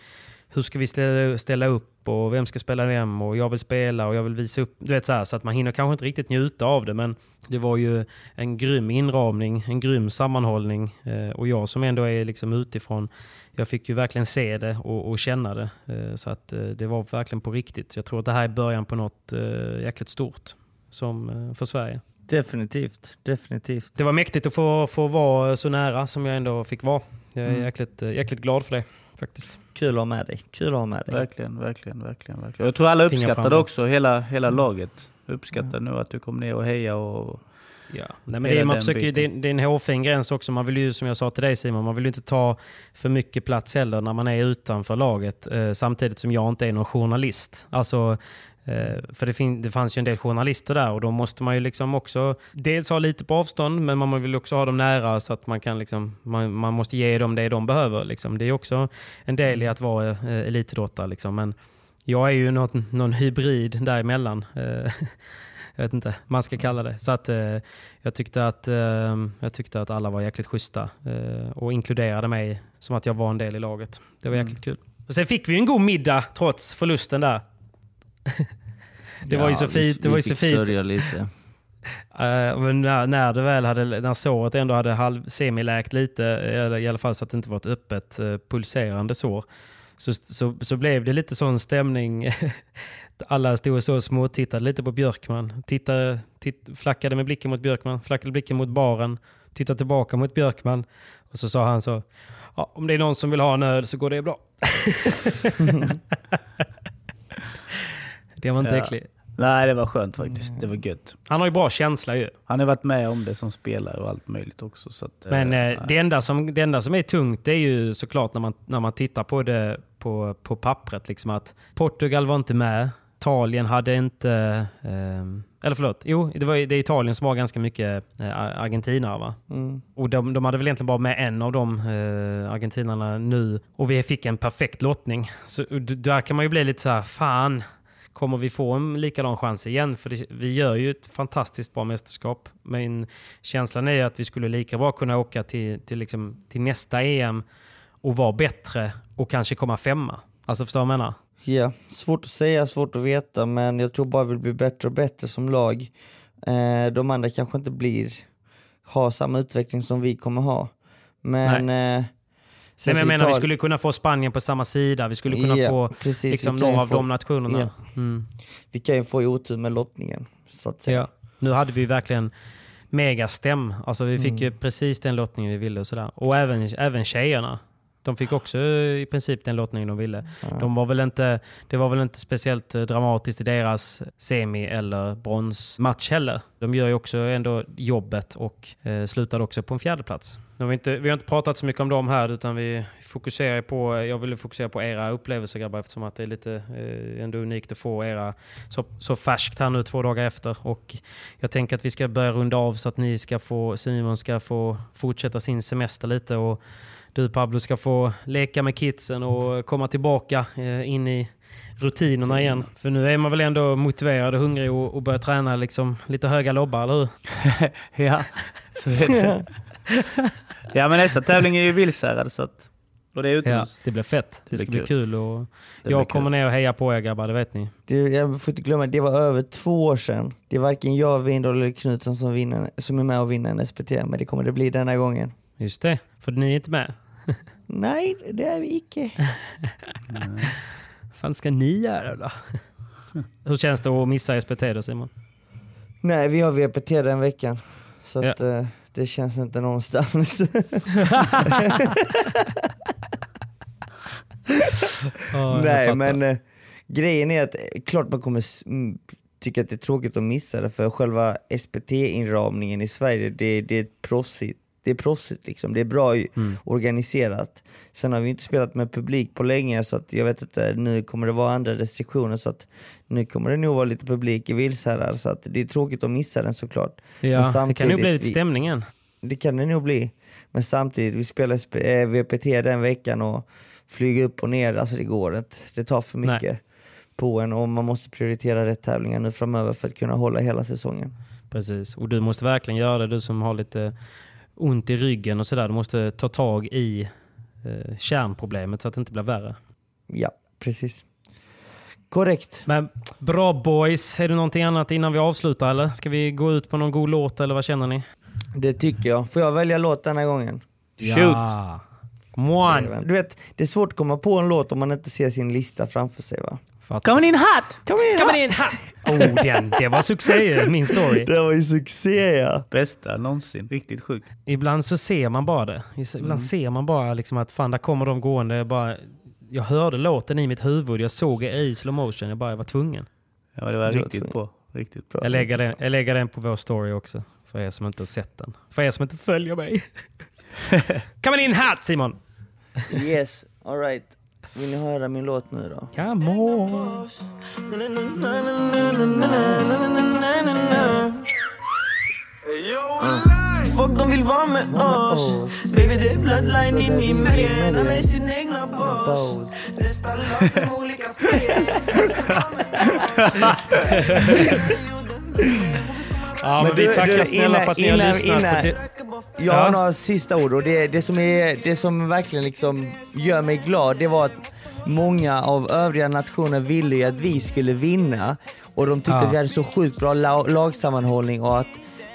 Speaker 2: hur ska vi ställa, ställa upp och vem ska spela vem och jag vill spela och jag vill visa upp. Du vet så, här, så att man hinner kanske inte riktigt njuta av det men det var ju en grym inramning, en grym sammanhållning eh, och jag som ändå är liksom utifrån jag fick ju verkligen se det och, och känna det. Eh, så att eh, det var verkligen på riktigt. Så jag tror att det här är början på något jäkligt stort som, för Sverige.
Speaker 1: Definitivt, definitivt.
Speaker 2: Det var mäktigt att få, få vara så nära som jag ändå fick vara. Jag är
Speaker 4: Mm.
Speaker 2: jäkligt, jäkligt glad för det faktiskt.
Speaker 1: Kul att ha med dig. Kul att ha med dig.
Speaker 4: Verkligen, verkligen, verkligen. verkligen. Jag tror alla uppskattade också, hela, hela laget. Uppskattar nu att du kom ner och heja och...
Speaker 2: Ja. Nej, men det, är, man försöker, ju- det, är, det är en hårfin gräns också. Man vill ju, som jag sa till dig Simon, man vill ju inte ta för mycket plats heller när man är utanför laget. Eh, samtidigt som jag inte är någon journalist. Alltså, för det, det fanns ju en del journalister där och då måste man ju liksom också dels ha lite på avstånd men man vill också ha dem nära så att man kan liksom, man, man måste ge dem det de behöver. Liksom. Det är också en del i att vara eh, elitidrottare. Liksom. Men jag är ju något, någon hybrid däremellan. Eh, jag vet inte, man ska kalla det. Så att, eh, jag, tyckte att, eh, jag tyckte att alla var jäkligt schyssta eh, och inkluderade mig som att jag var en del i laget. Det var jäkligt kul. Och sen fick vi en god middag trots förlusten där. Det var ju så fint. Det var ju så fint.
Speaker 1: lite.
Speaker 2: Eh, men när, när det väl hade, när såret ändå hade halv, semiläkt lite, eller i alla fall så att det inte var ett öppet eh, pulserande sår, så, så, så blev det lite sån stämning. Alla stod så och småtittade lite på Björkman. Tittade, titt, flackade med blicken mot Björkman, flackade blicken mot baren, tittade tillbaka mot Björkman. Och så sa han så, ja, om det är någon som vill ha en öl så går det bra. det var inte
Speaker 4: Ja.
Speaker 2: äckligt.
Speaker 4: Nej, det var skönt faktiskt. Det var gött.
Speaker 2: Han har ju bra känsla ju.
Speaker 4: Han har varit med om det som spelare och allt möjligt också. Så att,
Speaker 2: Men
Speaker 4: eh,
Speaker 2: eh, det, enda som, det enda som är tungt är ju såklart när man, när man tittar på det på, på pappret. Liksom att Portugal var inte med. Italien hade inte... Eh, eller förlåt, jo det, var, det är Italien som har ganska mycket eh, argentinare va?
Speaker 1: Mm.
Speaker 2: Och de, de hade väl egentligen bara med en av de eh, argentinarna nu. Och vi fick en perfekt lottning. Så där kan man ju bli lite så här, fan. Kommer vi få en likadan chans igen? För det, vi gör ju ett fantastiskt bra mästerskap. Men känslan är ju att vi skulle lika bra kunna åka till, till, liksom, till nästa EM och vara bättre och kanske komma femma. Alltså förstår du vad jag menar?
Speaker 1: Ja, svårt att säga, svårt att veta, men jag tror bara vi blir bättre och bättre som lag. Eh, de andra kanske inte blir, har samma utveckling som vi kommer ha. Men... Eh, sen
Speaker 2: Nej, men jag menar, vi skulle kunna få Spanien på samma sida. Vi skulle kunna
Speaker 1: Ja,
Speaker 2: få
Speaker 1: precis,
Speaker 2: liksom, några av
Speaker 1: få-
Speaker 2: de nationerna.
Speaker 1: ja.
Speaker 2: Mm.
Speaker 1: Vi kan ju få otur med lottningen, så att säga.
Speaker 2: Ja. Nu hade vi verkligen megastäm. Alltså vi fick
Speaker 1: Mm.
Speaker 2: ju precis den lottningen vi ville. Och, sådär. och även, även tjejerna. De fick också i princip den lottningen de ville. De var väl inte, det var väl inte speciellt dramatiskt i deras semi eller bronsmatch heller. De gör ju också ändå jobbet och eh, slutade också på en fjärde plats. Nu har vi, inte, vi har inte pratat så mycket om dem här utan vi fokuserar på, jag ville fokusera på era upplevelser grabbar eftersom att det är lite eh, ändå unikt att få era så, så färskt här nu två dagar efter. Och jag tänker att vi ska börja runda av så att ni ska få, Simon ska få fortsätta sin semester lite och du Pablo ska få leka med kidsen och komma tillbaka eh, in i rutinerna igen. För nu är man väl ändå motiverad och hungrig och, och börjar träna liksom lite höga lobbar, eller hur?
Speaker 4: ja, så är det. ja, men nästa tävling är ju Vilshärad så att... Och det är
Speaker 2: Ja, det blir fett. Det,
Speaker 4: blir
Speaker 2: ska bli
Speaker 4: kul.
Speaker 2: kul. Och
Speaker 4: Det
Speaker 2: jag kommer
Speaker 4: kul.
Speaker 2: ner och hejar på er grabbar, det vet ni.
Speaker 1: Det, jag får inte glömma, det var över två år sedan. Det är varken jag, Windahl eller Knutsson som, vinner, som är med och vinner en SPT, men det kommer det bli denna gången.
Speaker 2: Just det, för ni är inte med.
Speaker 1: Nej, det är vi icke.
Speaker 2: fan ska ni göra då? Hur känns det att missa SPT då Simon?
Speaker 1: Nej, vi har VPT den veckan. Så
Speaker 2: Ja.
Speaker 1: att, eh, det känns inte någonstans. Nej, men eh, grejen är att eh, klart man kommer mm, tycka att det är tråkigt att missa det, för själva SPT-inramningen i Sverige, det, det är ett proffsigt. Det är proffsigt liksom, det är bra
Speaker 2: Mm.
Speaker 1: organiserat. Sen har vi inte spelat med publik på länge så att jag vet inte, nu kommer det vara andra restriktioner så att nu kommer det nog vara lite publik i Vilshärad så att det är tråkigt att missa den såklart.
Speaker 2: Ja, det kan nog bli lite
Speaker 1: vi-
Speaker 2: stämningen.
Speaker 1: det kan det nog bli. Men samtidigt, vi spelar SP, eh, VPT den veckan och flyger upp och ner, alltså det går inte. Det tar för mycket på en och man måste prioritera rätt tävlingar nu framöver för att kunna hålla hela säsongen.
Speaker 2: Precis, och du måste verkligen göra det, du som har lite ont i ryggen och sådär. Du måste ta tag i eh, kärnproblemet så att det inte blir värre.
Speaker 1: Ja, precis. Korrekt.
Speaker 2: Men bra boys, är det någonting annat innan vi avslutar eller? Ska vi gå ut på någon god låt eller vad känner ni?
Speaker 1: Det tycker jag. Får jag välja låt denna gången?
Speaker 2: Ja. Come on!
Speaker 1: Du vet, det är svårt att komma på en låt om man inte ser sin lista framför sig va?
Speaker 2: Fattar.
Speaker 4: Coming in hot!
Speaker 1: Come in,
Speaker 2: Come in, ha! Oh, den, det var succé min story.
Speaker 1: Det var ju succé ja.
Speaker 4: Bästa någonsin. Riktigt sjukt.
Speaker 2: Ibland så ser man bara det. Ibland
Speaker 4: Mm.
Speaker 2: ser man bara liksom att fan, där kommer de gående. Jag, bara, jag hörde låten i mitt huvud, jag såg det i slow motion. Jag bara, jag var tvungen.
Speaker 4: Ja, det var riktigt bra. Riktigt bra.
Speaker 2: Jag lägger, den, jag lägger den på vår story också. För er som inte har sett den. För er som inte följer mig. Come in hot Simon!
Speaker 1: Yes, alright. Vill ni höra min låt nu då?
Speaker 2: Come on!
Speaker 5: Folk de vill vara med oss. Baby det är bloodline in i märgen Alla är sin egna boss. Nästa lag som olika färger
Speaker 2: Ja, men,
Speaker 1: Men
Speaker 2: vi
Speaker 1: du-
Speaker 2: tackar
Speaker 1: du,
Speaker 2: snälla
Speaker 1: innan-
Speaker 2: för att ni har
Speaker 1: innan-
Speaker 2: lyssnat. på det.
Speaker 1: Jag har
Speaker 2: Ja.
Speaker 1: några sista ord och det, det, som är, det som verkligen liksom gör mig glad det var att många av övriga nationer ville ju att vi skulle vinna och de tyckte
Speaker 2: Ja.
Speaker 1: att vi hade så sjukt bra la, lagsammanhållning och att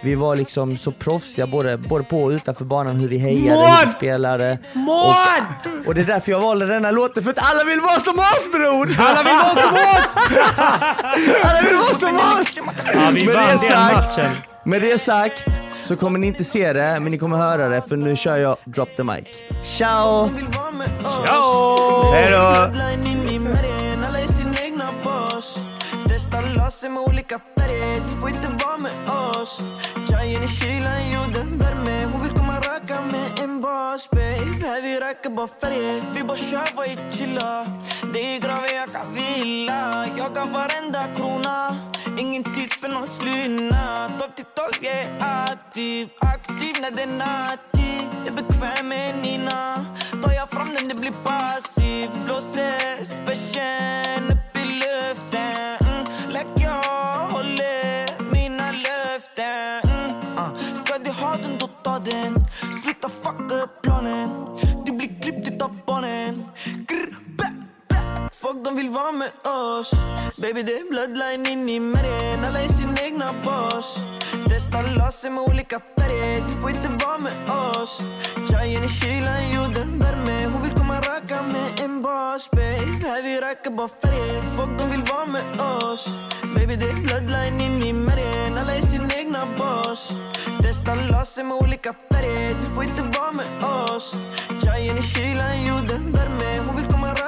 Speaker 1: vi var liksom så proffsiga både, både på och utanför banan hur vi hejade, hur vi spelade. Och, och det är därför jag valde denna låten för att alla vill vara som oss bror!
Speaker 2: Alla vill vara som oss!
Speaker 1: Alla vill vara som oss!
Speaker 2: Ja, vi
Speaker 1: Med
Speaker 2: vann
Speaker 1: det
Speaker 2: den
Speaker 1: sagt-
Speaker 2: matchen.
Speaker 1: Med det sagt så kommer ni inte se det, men ni kommer höra det för nu kör jag Drop the Mic. Ciao!
Speaker 2: Ciao!
Speaker 4: Hej
Speaker 5: sig med olika färger Du får inte vara med oss. Tjejen i kylan, jorden värme. Hon vill komma röka med en bas, babe Här vi röker bara färger. Vi bara kör, vad är chilla. Det är graven jag kan vila. Jag varenda krona. Ingen tid för någon slynna 12 till 12 jag är aktiv. Aktiv när det är nattig Jag är bekväm med Nina. Tar jag fram den det blir passiv. Blåser special upp i luften. Like jag håller mina löften mm. uh. Ska du ha den då ta den Sluta fucka upp planen Du blir klippt utav barnen Fuck, Folk de vill vara med oss. Baby det är bloodline in i märgen Alla är sin egna boss. Testa laser med olika färger. Du får inte vara med oss. Tjejen i kylan, jorden värme. Hon vill komma röka med en boss. Babe Här vi röker bara färger Folk de vill vara med oss. Baby det är bloodline in i märgen Alla är sin egna boss. Testa laser med olika färger. Du får inte vara med oss. Tjejen i kylan, jorden värme. Hon vill